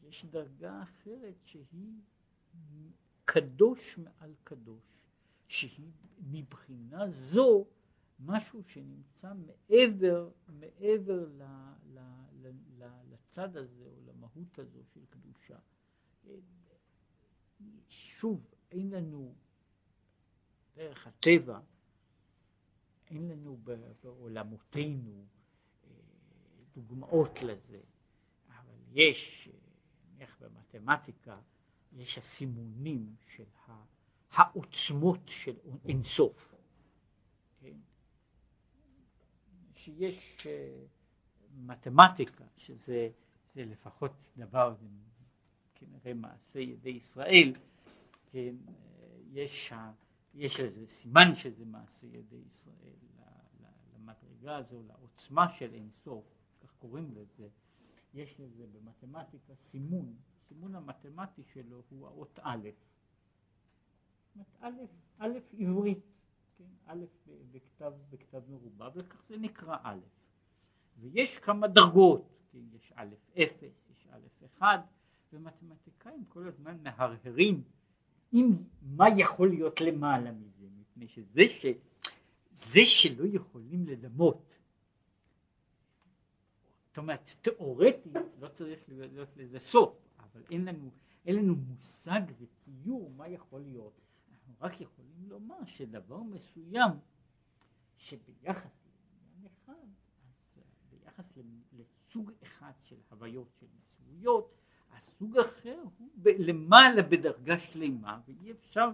יש דרגה אחרת שהיא קדוש מעל קדוש, שהיא מבחינה זו משהו שנמצא מעבר, מעבר ל, ל, ל, ל, לצד הזה או למהות הזו של קדושה. שוב, אין לנו, דרך הטבע, אין לנו בעולמותינו אה, דוגמאות לזה, אבל יש, נניח במתמטיקה, יש הסימונים של העוצמות של אינסוף. כן? שיש אה, מתמטיקה, שזה לפחות דבר, זה כנראה מעשה ידי ישראל, כן, יש, יש לזה סימן שזה מעשה ידי ישראל, למדרגה הזו, לעוצמה של אינסוף, כך קוראים לזה, יש לזה במתמטיקה סימון, סימון המתמטי שלו הוא האות א', א', א' עברית, כן, א' בכתב, בכתב מרובע, וכך זה נקרא א', ויש כמה דרגות, כן, יש א' אפס, יש א' אחד, ומתמטיקאים כל הזמן מהרהרים עם מה יכול להיות למעלה מזה, מפני שזה ש... זה שלא יכולים לדמות, זאת אומרת תיאורטית לא צריך להיות לזה סוף, אבל אין לנו, אין לנו מושג וציור מה יכול להיות, אנחנו רק יכולים לומר שדבר מסוים שביחס לעניין אחד, אז ביחס לסוג אחד של הוויות של מציאויות הסוג אחר הוא ב- למעלה בדרגה שלמה ואי אפשר,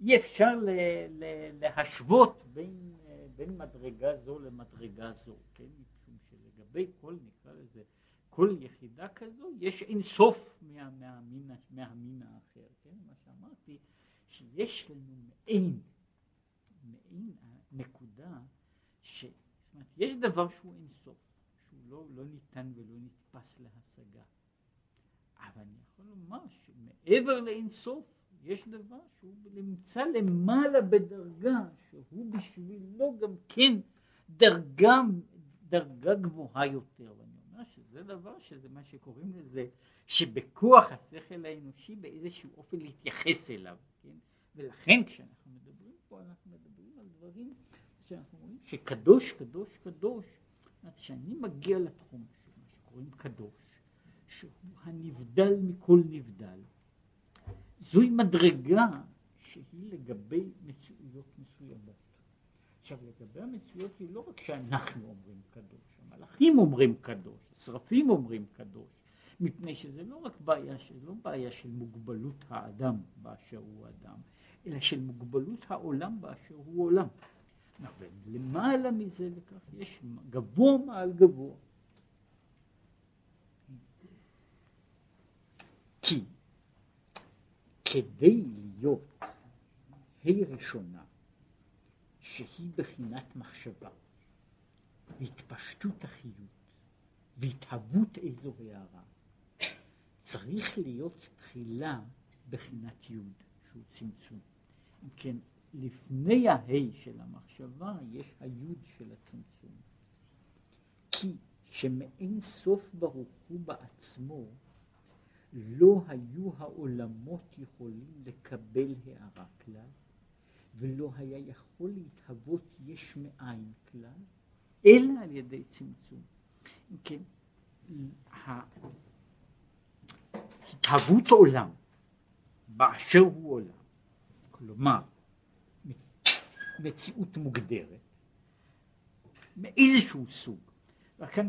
אי אפשר ל, ל, להשוות בין, בין מדרגה זו למדרגה זו, כן? משום שלגבי כל נקרא לזה כל יחידה כזו יש אין סוף מה, מהמין, מהמין האחר, כן? מה שאמרתי שיש לנו מעין, מעין נקודה ש... זאת אומרת, יש דבר שהוא אין סוף, שהוא לא, לא ניתן ולא נתפס להשגה. אבל אני יכול לומר שמעבר לאינסוף יש דבר שהוא נמצא למעלה בדרגה שהוא בשבילו גם כן דרגה, דרגה גבוהה יותר ואני אומר שזה דבר שזה מה שקוראים לזה שבכוח השכל האנושי באיזשהו אופן להתייחס אליו כן? ולכן כשאנחנו מדברים פה אנחנו מדברים על דברים שאנחנו רואים שקדוש קדוש קדוש כשאני מגיע לתחום של מה שקוראים קדוש שהוא הנבדל מכל נבדל. זוהי מדרגה שהיא לגבי מציאויות מסוימות. עכשיו לגבי המציאויות היא לא רק שאנחנו אומרים קדוש, המלאכים אומרים קדוש, השרפים אומרים קדוש, מפני שזה לא רק בעיה, לא בעיה של מוגבלות האדם באשר הוא אדם, אלא של מוגבלות העולם באשר הוא עולם. למעלה מזה וכך יש גבוה מעל גבוה. כי כדי להיות ה' ראשונה שהיא בחינת מחשבה והתפשטות החיות והתהוות איזו הערה צריך להיות תחילה בחינת י' שהוא צמצום. אם כן, לפני הה' של המחשבה יש הי' של הצמצום. כי שמאין סוף ברוך הוא בעצמו לא היו העולמות יכולים לקבל הערה כלל, ולא היה יכול להתהוות יש מאין כלל, אלא על ידי צמצום. אם כן, התהוות עולם באשר הוא עולם, כלומר מציאות מוגדרת מאיזשהו סוג, לכן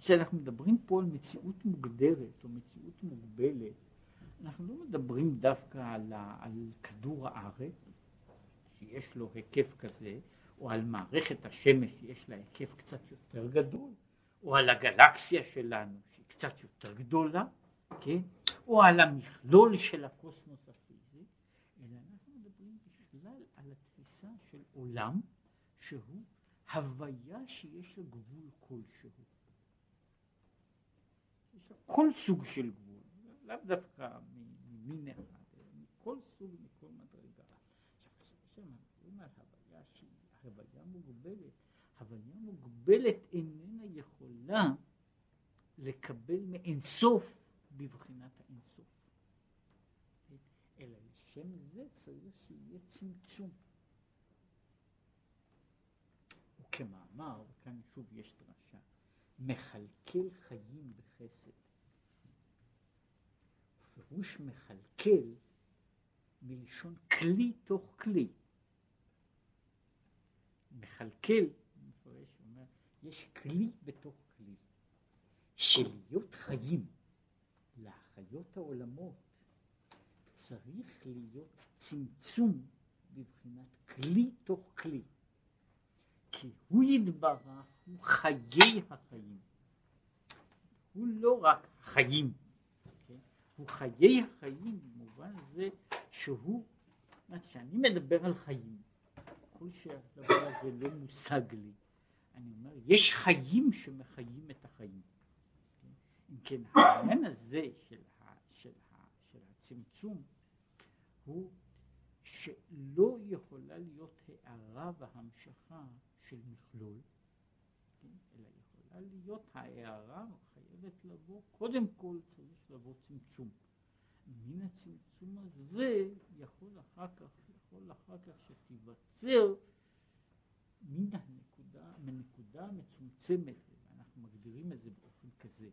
כשאנחנו מדברים פה על מציאות מוגדרת או מציאות מוגבלת, אנחנו לא מדברים דווקא על, ה, על כדור הארץ, שיש לו היקף כזה, או על מערכת השמש שיש לה היקף קצת יותר גדול, או על הגלקסיה שלנו שהיא קצת יותר גדולה, כן? או על המכלול של הקוסמוס הפיזי, אלא אנחנו מדברים בכלל על התפיסה של עולם שהוא הוויה שיש לה גבול כלשהו. כל סוג של גבול, לאו דווקא ממין אחד, אלא מכל סוג, מכל מדרגה. עכשיו, כשמדברים על הוויה שהיא הוויה מוגבלת, הוויה מוגבלת איננה יכולה לקבל מאינסוף בבחינת האינסוף. אלא לשם זה צריך שיהיה צמצום. וכמאמר, וכאן שוב יש דרשה, מכלכל חיים בחסד. פירוש מכלכל מלשון כלי תוך כלי. מכלכל, מפרש, אומר, יש כלי בתוך כלי, שלהיות חיים להחיות העולמות צריך להיות צמצום בבחינת כלי תוך כלי. כי הוא יתברך, הוא חיי החיים. הוא לא רק חיים, כן? הוא חיי החיים במובן זה שהוא, כשאני מדבר על חיים, ככל שהדבר הזה לא מושג לי, אני אומר, יש חיים שמחיים את החיים. כן? אם כן, העניין הזה של, ה, של, ה, של הצמצום הוא שלא יכולה להיות הערה והמשכה של מכלול, כן? אלא יכולה להיות ההערה חייבת לבוא, קודם כל צריך לבוא צמצום. מן הצמצום הזה יכול אחר כך, יכול אחר כך שתיווצר מן הנקודה, מנקודה מצומצמת, ואנחנו מגדירים את זה באופן כזה.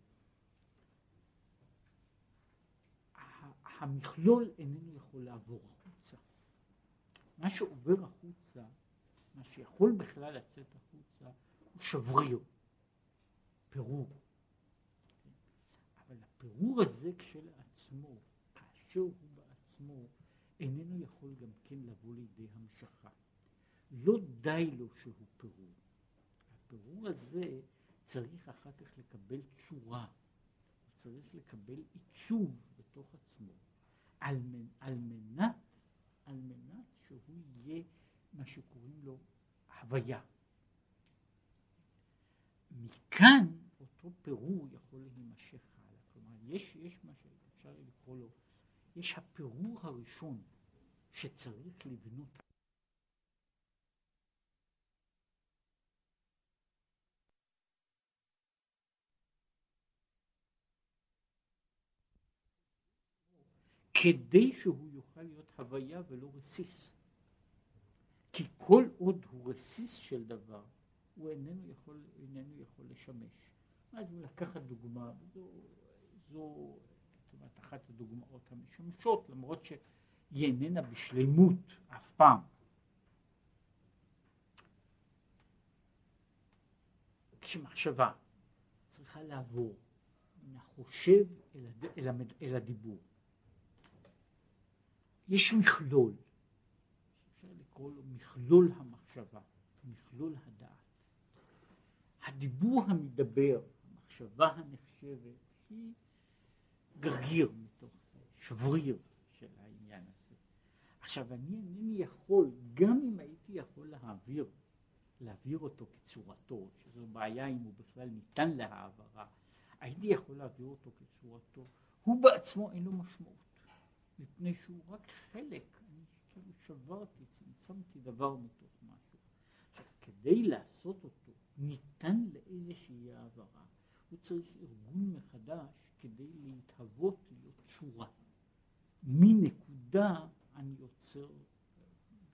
המכלול איננו יכול לעבור החוצה. מה שעובר החוצה, מה שיכול בכלל לצאת החוצה, הוא שבריר, פירור. אבל הפירור הזה כשלעצמו, כאשר הוא בעצמו, איננו יכול גם כן לבוא לידי המשכה. לא די לו שהוא פירור. הפירור הזה צריך אחר כך לקבל צורה, צריך לקבל עיצוב בתוך עצמו, על, על מנת, על מנת שהוא יהיה מה שקוראים לו הוויה. מכאן אותו פירור יכול להימשך הלאה. כלומר, יש, יש מה שאפשר לקרוא לו, יש הפירור הראשון שצריך לבנות כדי שהוא יוכל להיות הוויה ולא רסיס. כי כל עוד הוא רסיס של דבר, הוא איננו יכול, איננו יכול לשמש. אז לקחת דוגמה, זו, זו אומרת, אחת הדוגמאות המשמשות, למרות שהיא איננה בשלמות אף פעם. כשמחשבה צריכה לעבור מן החושב אל, הד... אל, המד... אל הדיבור. יש מכלול, אפשר לקרוא לו מכלול המחשבה, מכלול הדעת. הדיבור המדבר, המחשבה הנחשבת, היא גרגיר מתוך זה, שבריר של העניין הזה. עכשיו, אני אינני יכול, גם אם הייתי יכול להעביר, להעביר אותו כצורתו, שזו בעיה אם הוא בכלל ניתן להעברה, הייתי יכול להעביר אותו כצורתו, הוא בעצמו אין לו משמעות. מפני שהוא רק חלק, אני כאילו שברתי, צמצמתי דבר מתוך משהו. עכשיו, כדי לעשות אותו, ניתן לאיזושהי העברה, הוא צריך ארגון מחדש כדי להתהוות להיות צורה. מנקודה אני יוצר,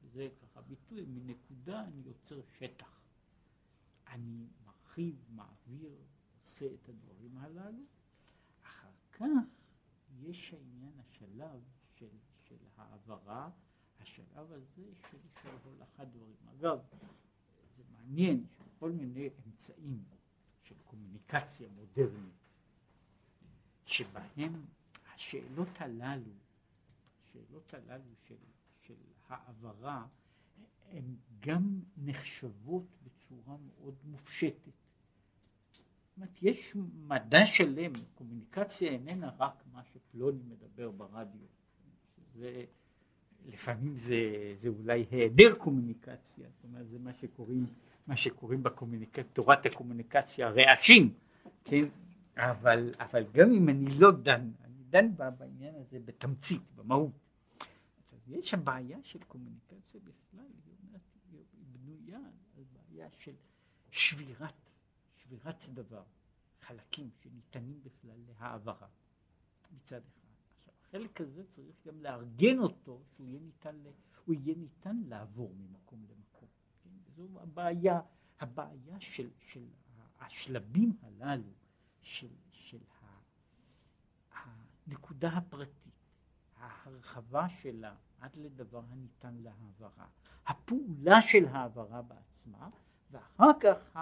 וזה ככה ביטוי, מנקודה אני יוצר שטח. אני מרחיב, מעביר, עושה את הדברים הללו. אחר כך יש העניין, השלב של, של העברה, השלב הזה של, של הולכת דברים. אגב, זה מעניין שכל מיני אמצעים של קומוניקציה מודרנית, שבהם השאלות הללו, השאלות הללו של, של העברה, הן גם נחשבות בצורה מאוד מופשטת. זאת אומרת, יש מדע שלם, קומוניקציה איננה רק מה שפלוני מדבר ברדיו. זה, לפעמים זה, זה אולי היעדר קומוניקציה, זאת אומרת, זה מה שקוראים, מה שקוראים בקומוניקציה, תורת הקומוניקציה רעשים, כן? אבל, אבל גם אם אני לא דן, אני דן בעניין הזה בתמצית, במהות. אז יש הבעיה של קומוניקציה בכלל, היא בנויה על בעיה של שבירת שבירת דבר, חלקים שניתנים בכלל להעברה מצד אחד. החלק הזה צריך גם לארגן אותו, שהוא יהיה ניתן, הוא יהיה ניתן לעבור ממקום למקום. כן? זו הבעיה, הבעיה של, של השלבים הללו, של, של הנקודה הפרטית, ההרחבה שלה עד לדבר הניתן להעברה, הפעולה של העברה בעצמה, ואחר כך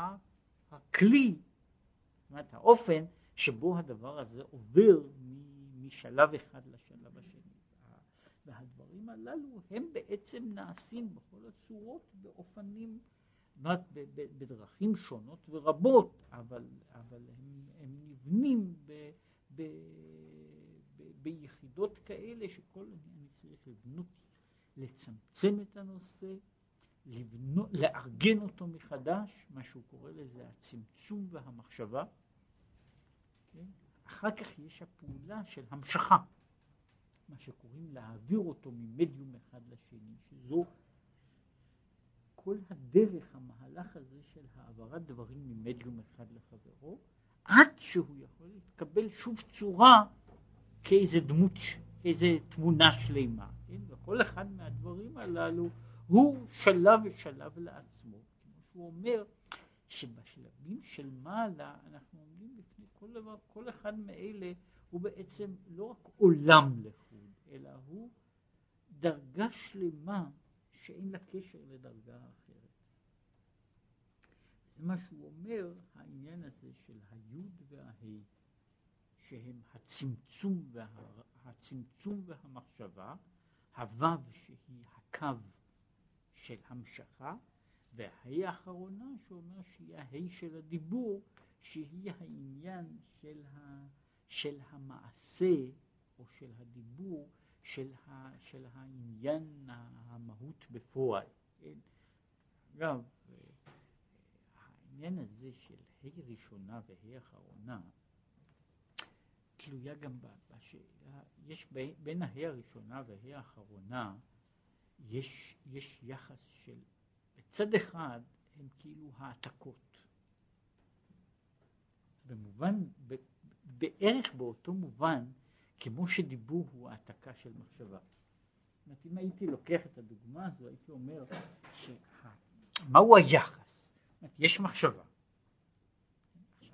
הכלי, זאת אומרת האופן שבו הדבר הזה עובר משלב אחד לשלב השני. והדברים הללו הם בעצם נעשים בכל הצורות באופנים, זאת בדרכים שונות ורבות, אבל, אבל הם, הם נבנים ב, ב, ב, ביחידות כאלה שכל אני צריך לבנות, לצמצם את הנושא, לבנות, לארגן אותו מחדש, מה שהוא קורא לזה הצמצום והמחשבה. כן? אחר כך יש הפעולה של המשכה, מה שקוראים להעביר אותו ממדיום אחד לשני, שזו כל הדרך, המהלך הזה של העברת דברים ממדיום אחד לחברו, עד שהוא יכול להתקבל שוב צורה כאיזה דמות, איזה תמונה שלמה, כן? וכל אחד מהדברים הללו הוא שלב ושלב לעצמו, כמו שהוא אומר שבשלבים של מעלה אנחנו כל דבר, כל אחד מאלה הוא בעצם לא רק עולם לחוד, אלא הוא דרגה שלמה שאין לה קשר לדרגה אחרת. זה מה שהוא אומר, העניין הזה של היוד וההי, שהם הצמצום, וה, הצמצום והמחשבה, הוו שהיא הקו של המשכה, וההי האחרונה שאומר שהיא ההי של הדיבור, שהיא העניין של, ה, של המעשה או של הדיבור של, ה, של העניין המהות בפועל. כן? אגב, העניין הזה של ה' ראשונה וה' אחרונה תלויה גם בשאלה, יש בין הה' הראשונה והה' האחרונה יש, יש יחס של, בצד אחד הם כאילו העתקות. במובן, בערך באותו מובן, כמו שדיבור הוא העתקה של מחשבה. זאת אומרת, אם הייתי לוקח את הדוגמה הזו, הייתי אומר. מהו היחס? יש מחשבה.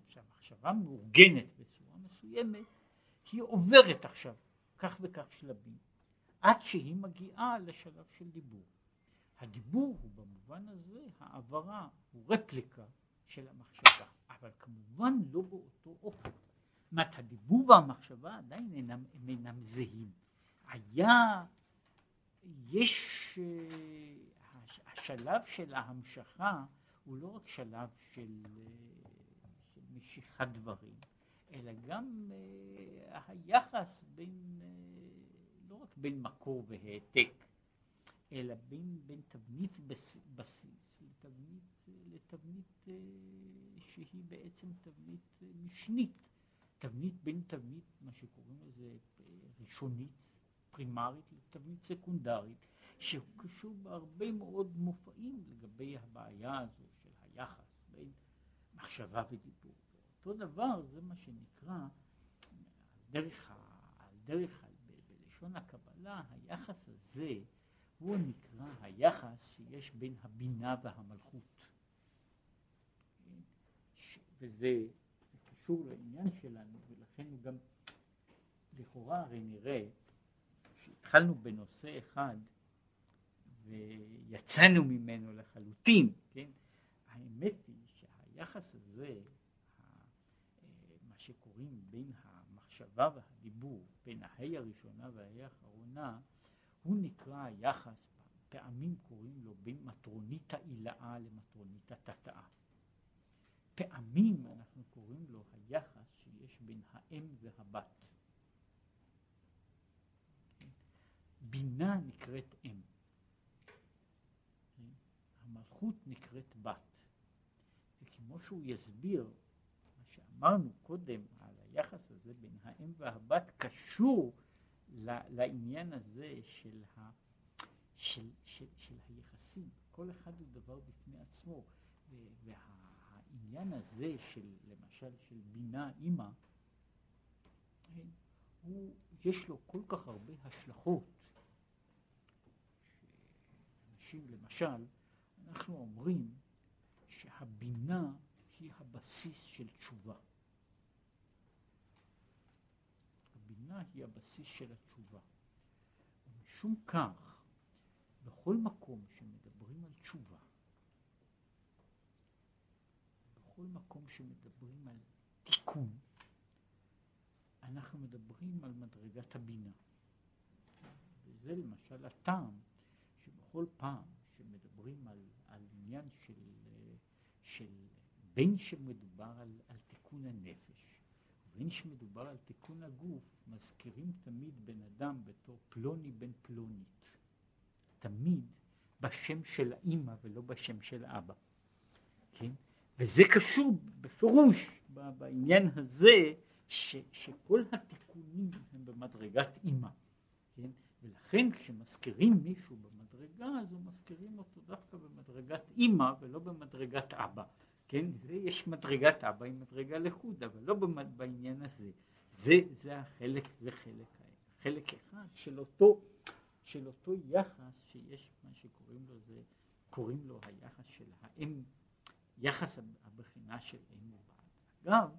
כשהמחשבה מאורגנת בצורה מסוימת, היא עוברת עכשיו כך וכך שלבים, עד שהיא מגיעה לשלב של דיבור. הדיבור הוא במובן הזה העברה, הוא רפליקה של המחשבה, אבל כמובן לא באותו אופן. זאת הדיבור והמחשבה עדיין אינם, אינם זהים. היה, יש, אה, השלב של ההמשכה הוא לא רק שלב של, של משיכת דברים, אלא גם uh, היחס בין, לא רק בין מקור והעתק, אלא בין, בין תבנית בס, בסיס לתבנית, לתבנית uh, שהיא בעצם תבנית uh, משנית, תבנית בין תבנית, מה שקוראים לזה ראשונית, פרימרית, לתבנית סקונדרית, שהוא קשור בהרבה מאוד מופעים לגבי הבעיה הזו של היחס בין מחשבה ודיבור. אותו דבר זה מה שנקרא, דרך, דרך בלשון הקבלה, היחס הזה הוא נקרא היחס שיש בין הבינה והמלכות. וזה קשור לעניין שלנו, ולכן גם לכאורה הרי נראה שהתחלנו בנושא אחד ויצאנו ממנו לחלוטין, כן? האמת היא שהיחס הזה, מה שקוראים בין המחשבה והדיבור, בין ההי הראשונה וההי האחרונה, הוא נקרא היחס, פעמים קוראים לו בין מטרונית העילאה למטרונית התתאה. פעמים אנחנו קוראים לו היחס שיש בין האם והבת. בינה נקראת אם. המלכות נקראת בת. וכמו שהוא יסביר, מה שאמרנו קודם על היחס הזה בין האם והבת קשור לעניין הזה של, ה, של, של, של היחסים. כל אחד הוא דבר בפני עצמו. והעניין הזה של, למשל, של בינה אימא, כן, הוא, יש לו כל כך הרבה השלכות. שאנשים, למשל, אנחנו אומרים שהבינה היא הבסיס של תשובה. הבינה היא הבסיס של התשובה. משום כך, בכל מקום שמדברים על תשובה, בכל מקום שמדברים על תיקון, אנחנו מדברים על מדרגת הבינה. וזה למשל הטעם שבכל פעם שמדברים על, על עניין של, של בין שמדובר על, על תיקון הנפש ובין שמדובר על תיקון הגוף, מזכירים תמיד בן אדם בתור פלוני בן פלונית. תמיד בשם של האימא ולא בשם של אבא. כן? וזה קשור בפירוש בעניין הזה ש, שכל התיקונים הם במדרגת אימא. כן? ולכן כשמזכירים מישהו במדרגה אז מזכירים אותו דווקא במדרגת אימא ולא במדרגת אבא. כן, זה יש מדרגת אבא עם מדרגה לחוד, אבל לא בעניין הזה. זה, זה החלק, זה חלק, חלק אחד של אותו, של אותו יחס שיש, מה שקוראים לו זה, קוראים לו היחס של האם, יחס הבחינה של אם ובת. אגב,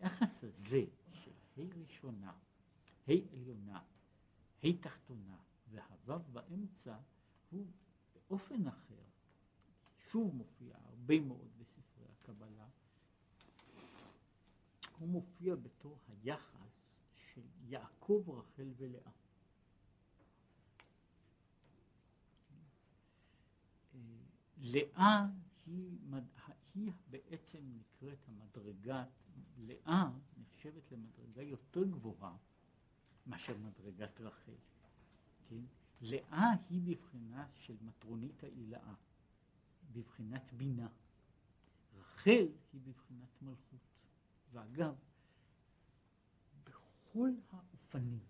היחס הזה של ה' ראשונה, ה' עליונה, ה' תחתונה והו' באמצע, הוא באופן אחר, שוב מופיע הרבה מאוד בספרי הקבלה, הוא מופיע בתור היחס של יעקב, רחל ולאה. לאה היא, היא בעצם נקראת המדרגת, לאה נחשבת למדרגה יותר גבוהה מאשר מדרגת רחל. כן? לאה היא בבחינה של מטרונית העילאה, בבחינת בינה. רחל היא בבחינת מלכות. ואגב, בכל האופנים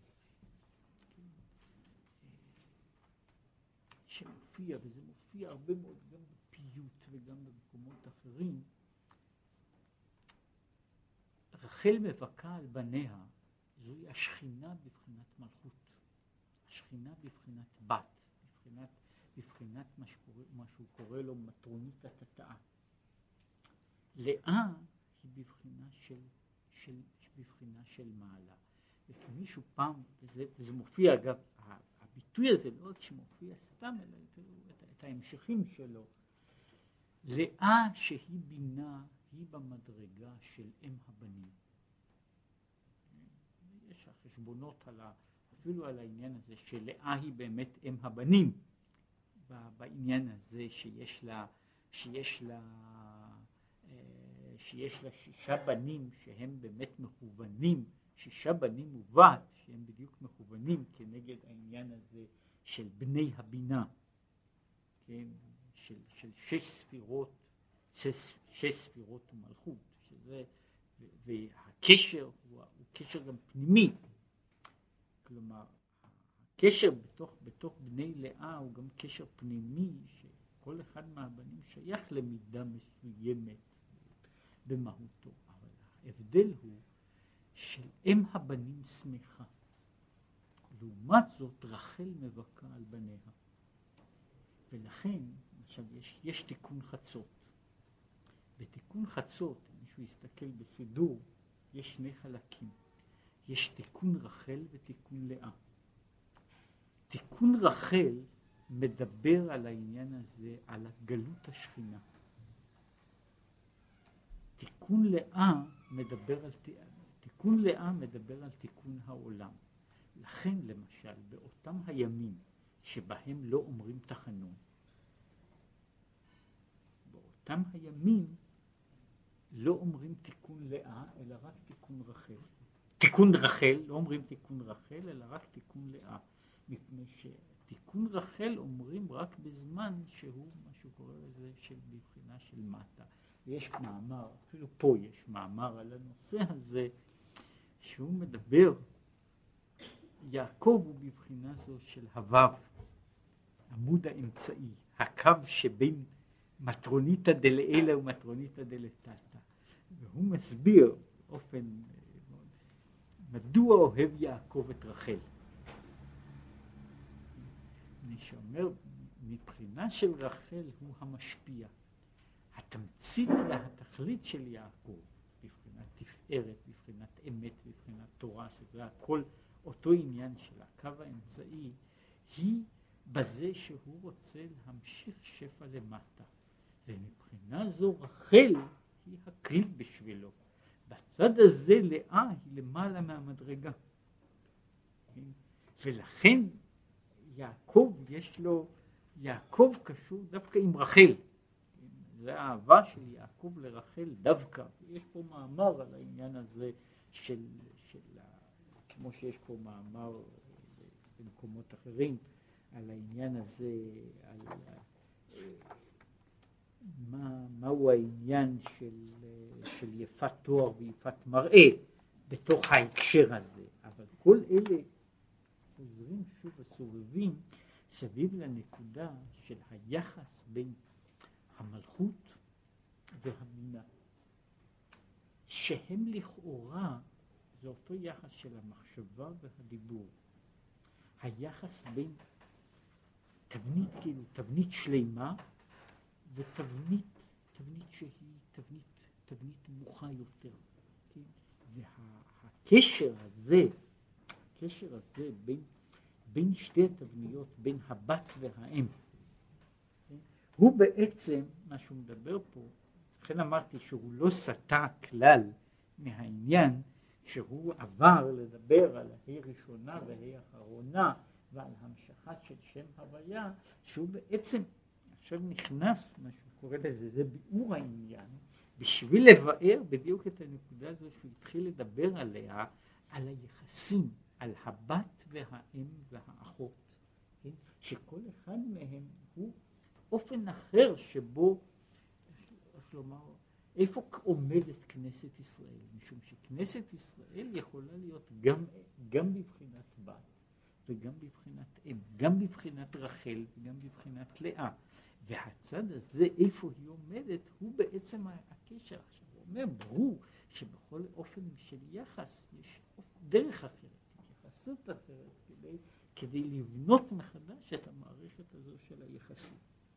כן, שמופיע, וזה מופיע הרבה מאוד גם וגם במקומות אחרים, רחל מבכה על בניה זוהי השכינה בבחינת מלכות, השכינה בבחינת בת, בבחינת, בבחינת מה, שקורא, מה שהוא קורא לו מטרונית התתאה. לאה היא בבחינה של, של, בבחינה של מעלה. וכמישהו פעם, וזה, וזה מופיע אגב, הביטוי הזה לא רק שמופיע סתם, אלא את, את ההמשכים שלו. לאה שהיא בינה היא במדרגה של אם הבנים. יש החשבונות על ה, אפילו על העניין הזה שלאה היא באמת אם הבנים, בעניין הזה שיש לה, שיש לה, אה, שיש לה שישה בנים שהם באמת מכוונים, שישה בנים ובת שהם בדיוק מכוונים כנגד העניין הזה של בני הבינה, כן, של, של שש ספירות, שש, שש ספירות ומלכות, שזה, והקשר הוא, הוא קשר גם פנימי, כלומר הקשר בתוך, בתוך בני לאה הוא גם קשר פנימי שכל אחד מהבנים שייך למידה מסוימת במהותו, אבל ההבדל הוא של אם הבנים שמחה. לעומת זאת רחל מבכה על בניה. ולכן, עכשיו יש, יש תיקון חצות. בתיקון חצות, אם מישהו יסתכל בסידור, יש שני חלקים. יש תיקון רחל ותיקון לאה. תיקון רחל מדבר על העניין הזה, על הגלות השכינה. תיקון לאה מדבר על, תיקון לאה מדבר על תיקון העולם. לכן למשל באותם הימים שבהם לא אומרים תחנון, באותם הימים לא אומרים תיקון לאה אלא רק תיקון רחל. תיקון רחל, לא אומרים תיקון רחל אלא רק תיקון לאה. מפני שתיקון רחל אומרים רק בזמן שהוא מה שהוא קורא לזה של בבחינה של מטה. ויש מאמר, אפילו פה יש מאמר על הנושא הזה, שהוא מדבר, יעקב הוא בבחינה זו של הוו, עמוד האמצעי, הקו שבין מטרוניתא דלעילא ומטרוניתא דלתתא. והוא מסביר באופן, מדוע אוהב יעקב את רחל. אני שאומר, מבחינה של רחל הוא המשפיע. התמצית והתכלית של יעקב, בבחינת תפארת, בבחינת אמת, בבחינת תורה, שזה הכל אותו עניין של הקו האמצעי, היא בזה שהוא רוצה להמשיך שפע למטה. ומבחינה זו רחל היא הכלי בשבילו. בצד הזה לאה היא למעלה מהמדרגה. ולכן יעקב יש לו, יעקב קשור דווקא עם רחל. זה האהבה של יעקב לרחל דווקא. יש פה מאמר על העניין הזה של, של כמו שיש פה מאמר במקומות אחרים, על העניין הזה, על מה, מהו העניין של, של יפת תואר ויפת מראה בתוך ההקשר הזה. אבל כל אלה חוזרים שוב וסובבים סביב לנקודה של היחס בין המלכות והבינה, שהם לכאורה זה אותו יחס של המחשבה והדיבור. היחס בין תבנית, כאילו, תבנית שלמה ותבנית, תבנית שהיא תבנית, תבנית נמוכה יותר. כן? והקשר הזה, הקשר הזה בין, בין שתי התבניות, בין הבת והאם, כן? הוא בעצם, מה שהוא מדבר פה, לכן אמרתי שהוא לא סטה כלל מהעניין שהוא עבר לדבר על ההיא ראשונה וההיא אחרונה ועל המשכה של שם הוויה, שהוא בעצם עכשיו נכנס, מה שהוא קורא לזה, זה ביאור העניין, בשביל לבאר בדיוק את הנקודה הזו שהוא התחיל לדבר עליה, על היחסים, על הבת והאם והאחות, כן? שכל אחד מהם הוא אופן אחר שבו, איך לומר, איפה עומדת כנסת ישראל? משום שכנסת ישראל יכולה להיות גם, גם בבחינת בת וגם בבחינת אם, גם בבחינת רחל וגם בבחינת לאה. והצד הזה, איפה היא עומדת, הוא בעצם הקשר. עכשיו, הוא אומר, ברור שבכל אופן של יחס יש דרך אחרת, התייחסות אחרת, כדי, כדי לבנות מחדש את המערכת הזו של היחסים.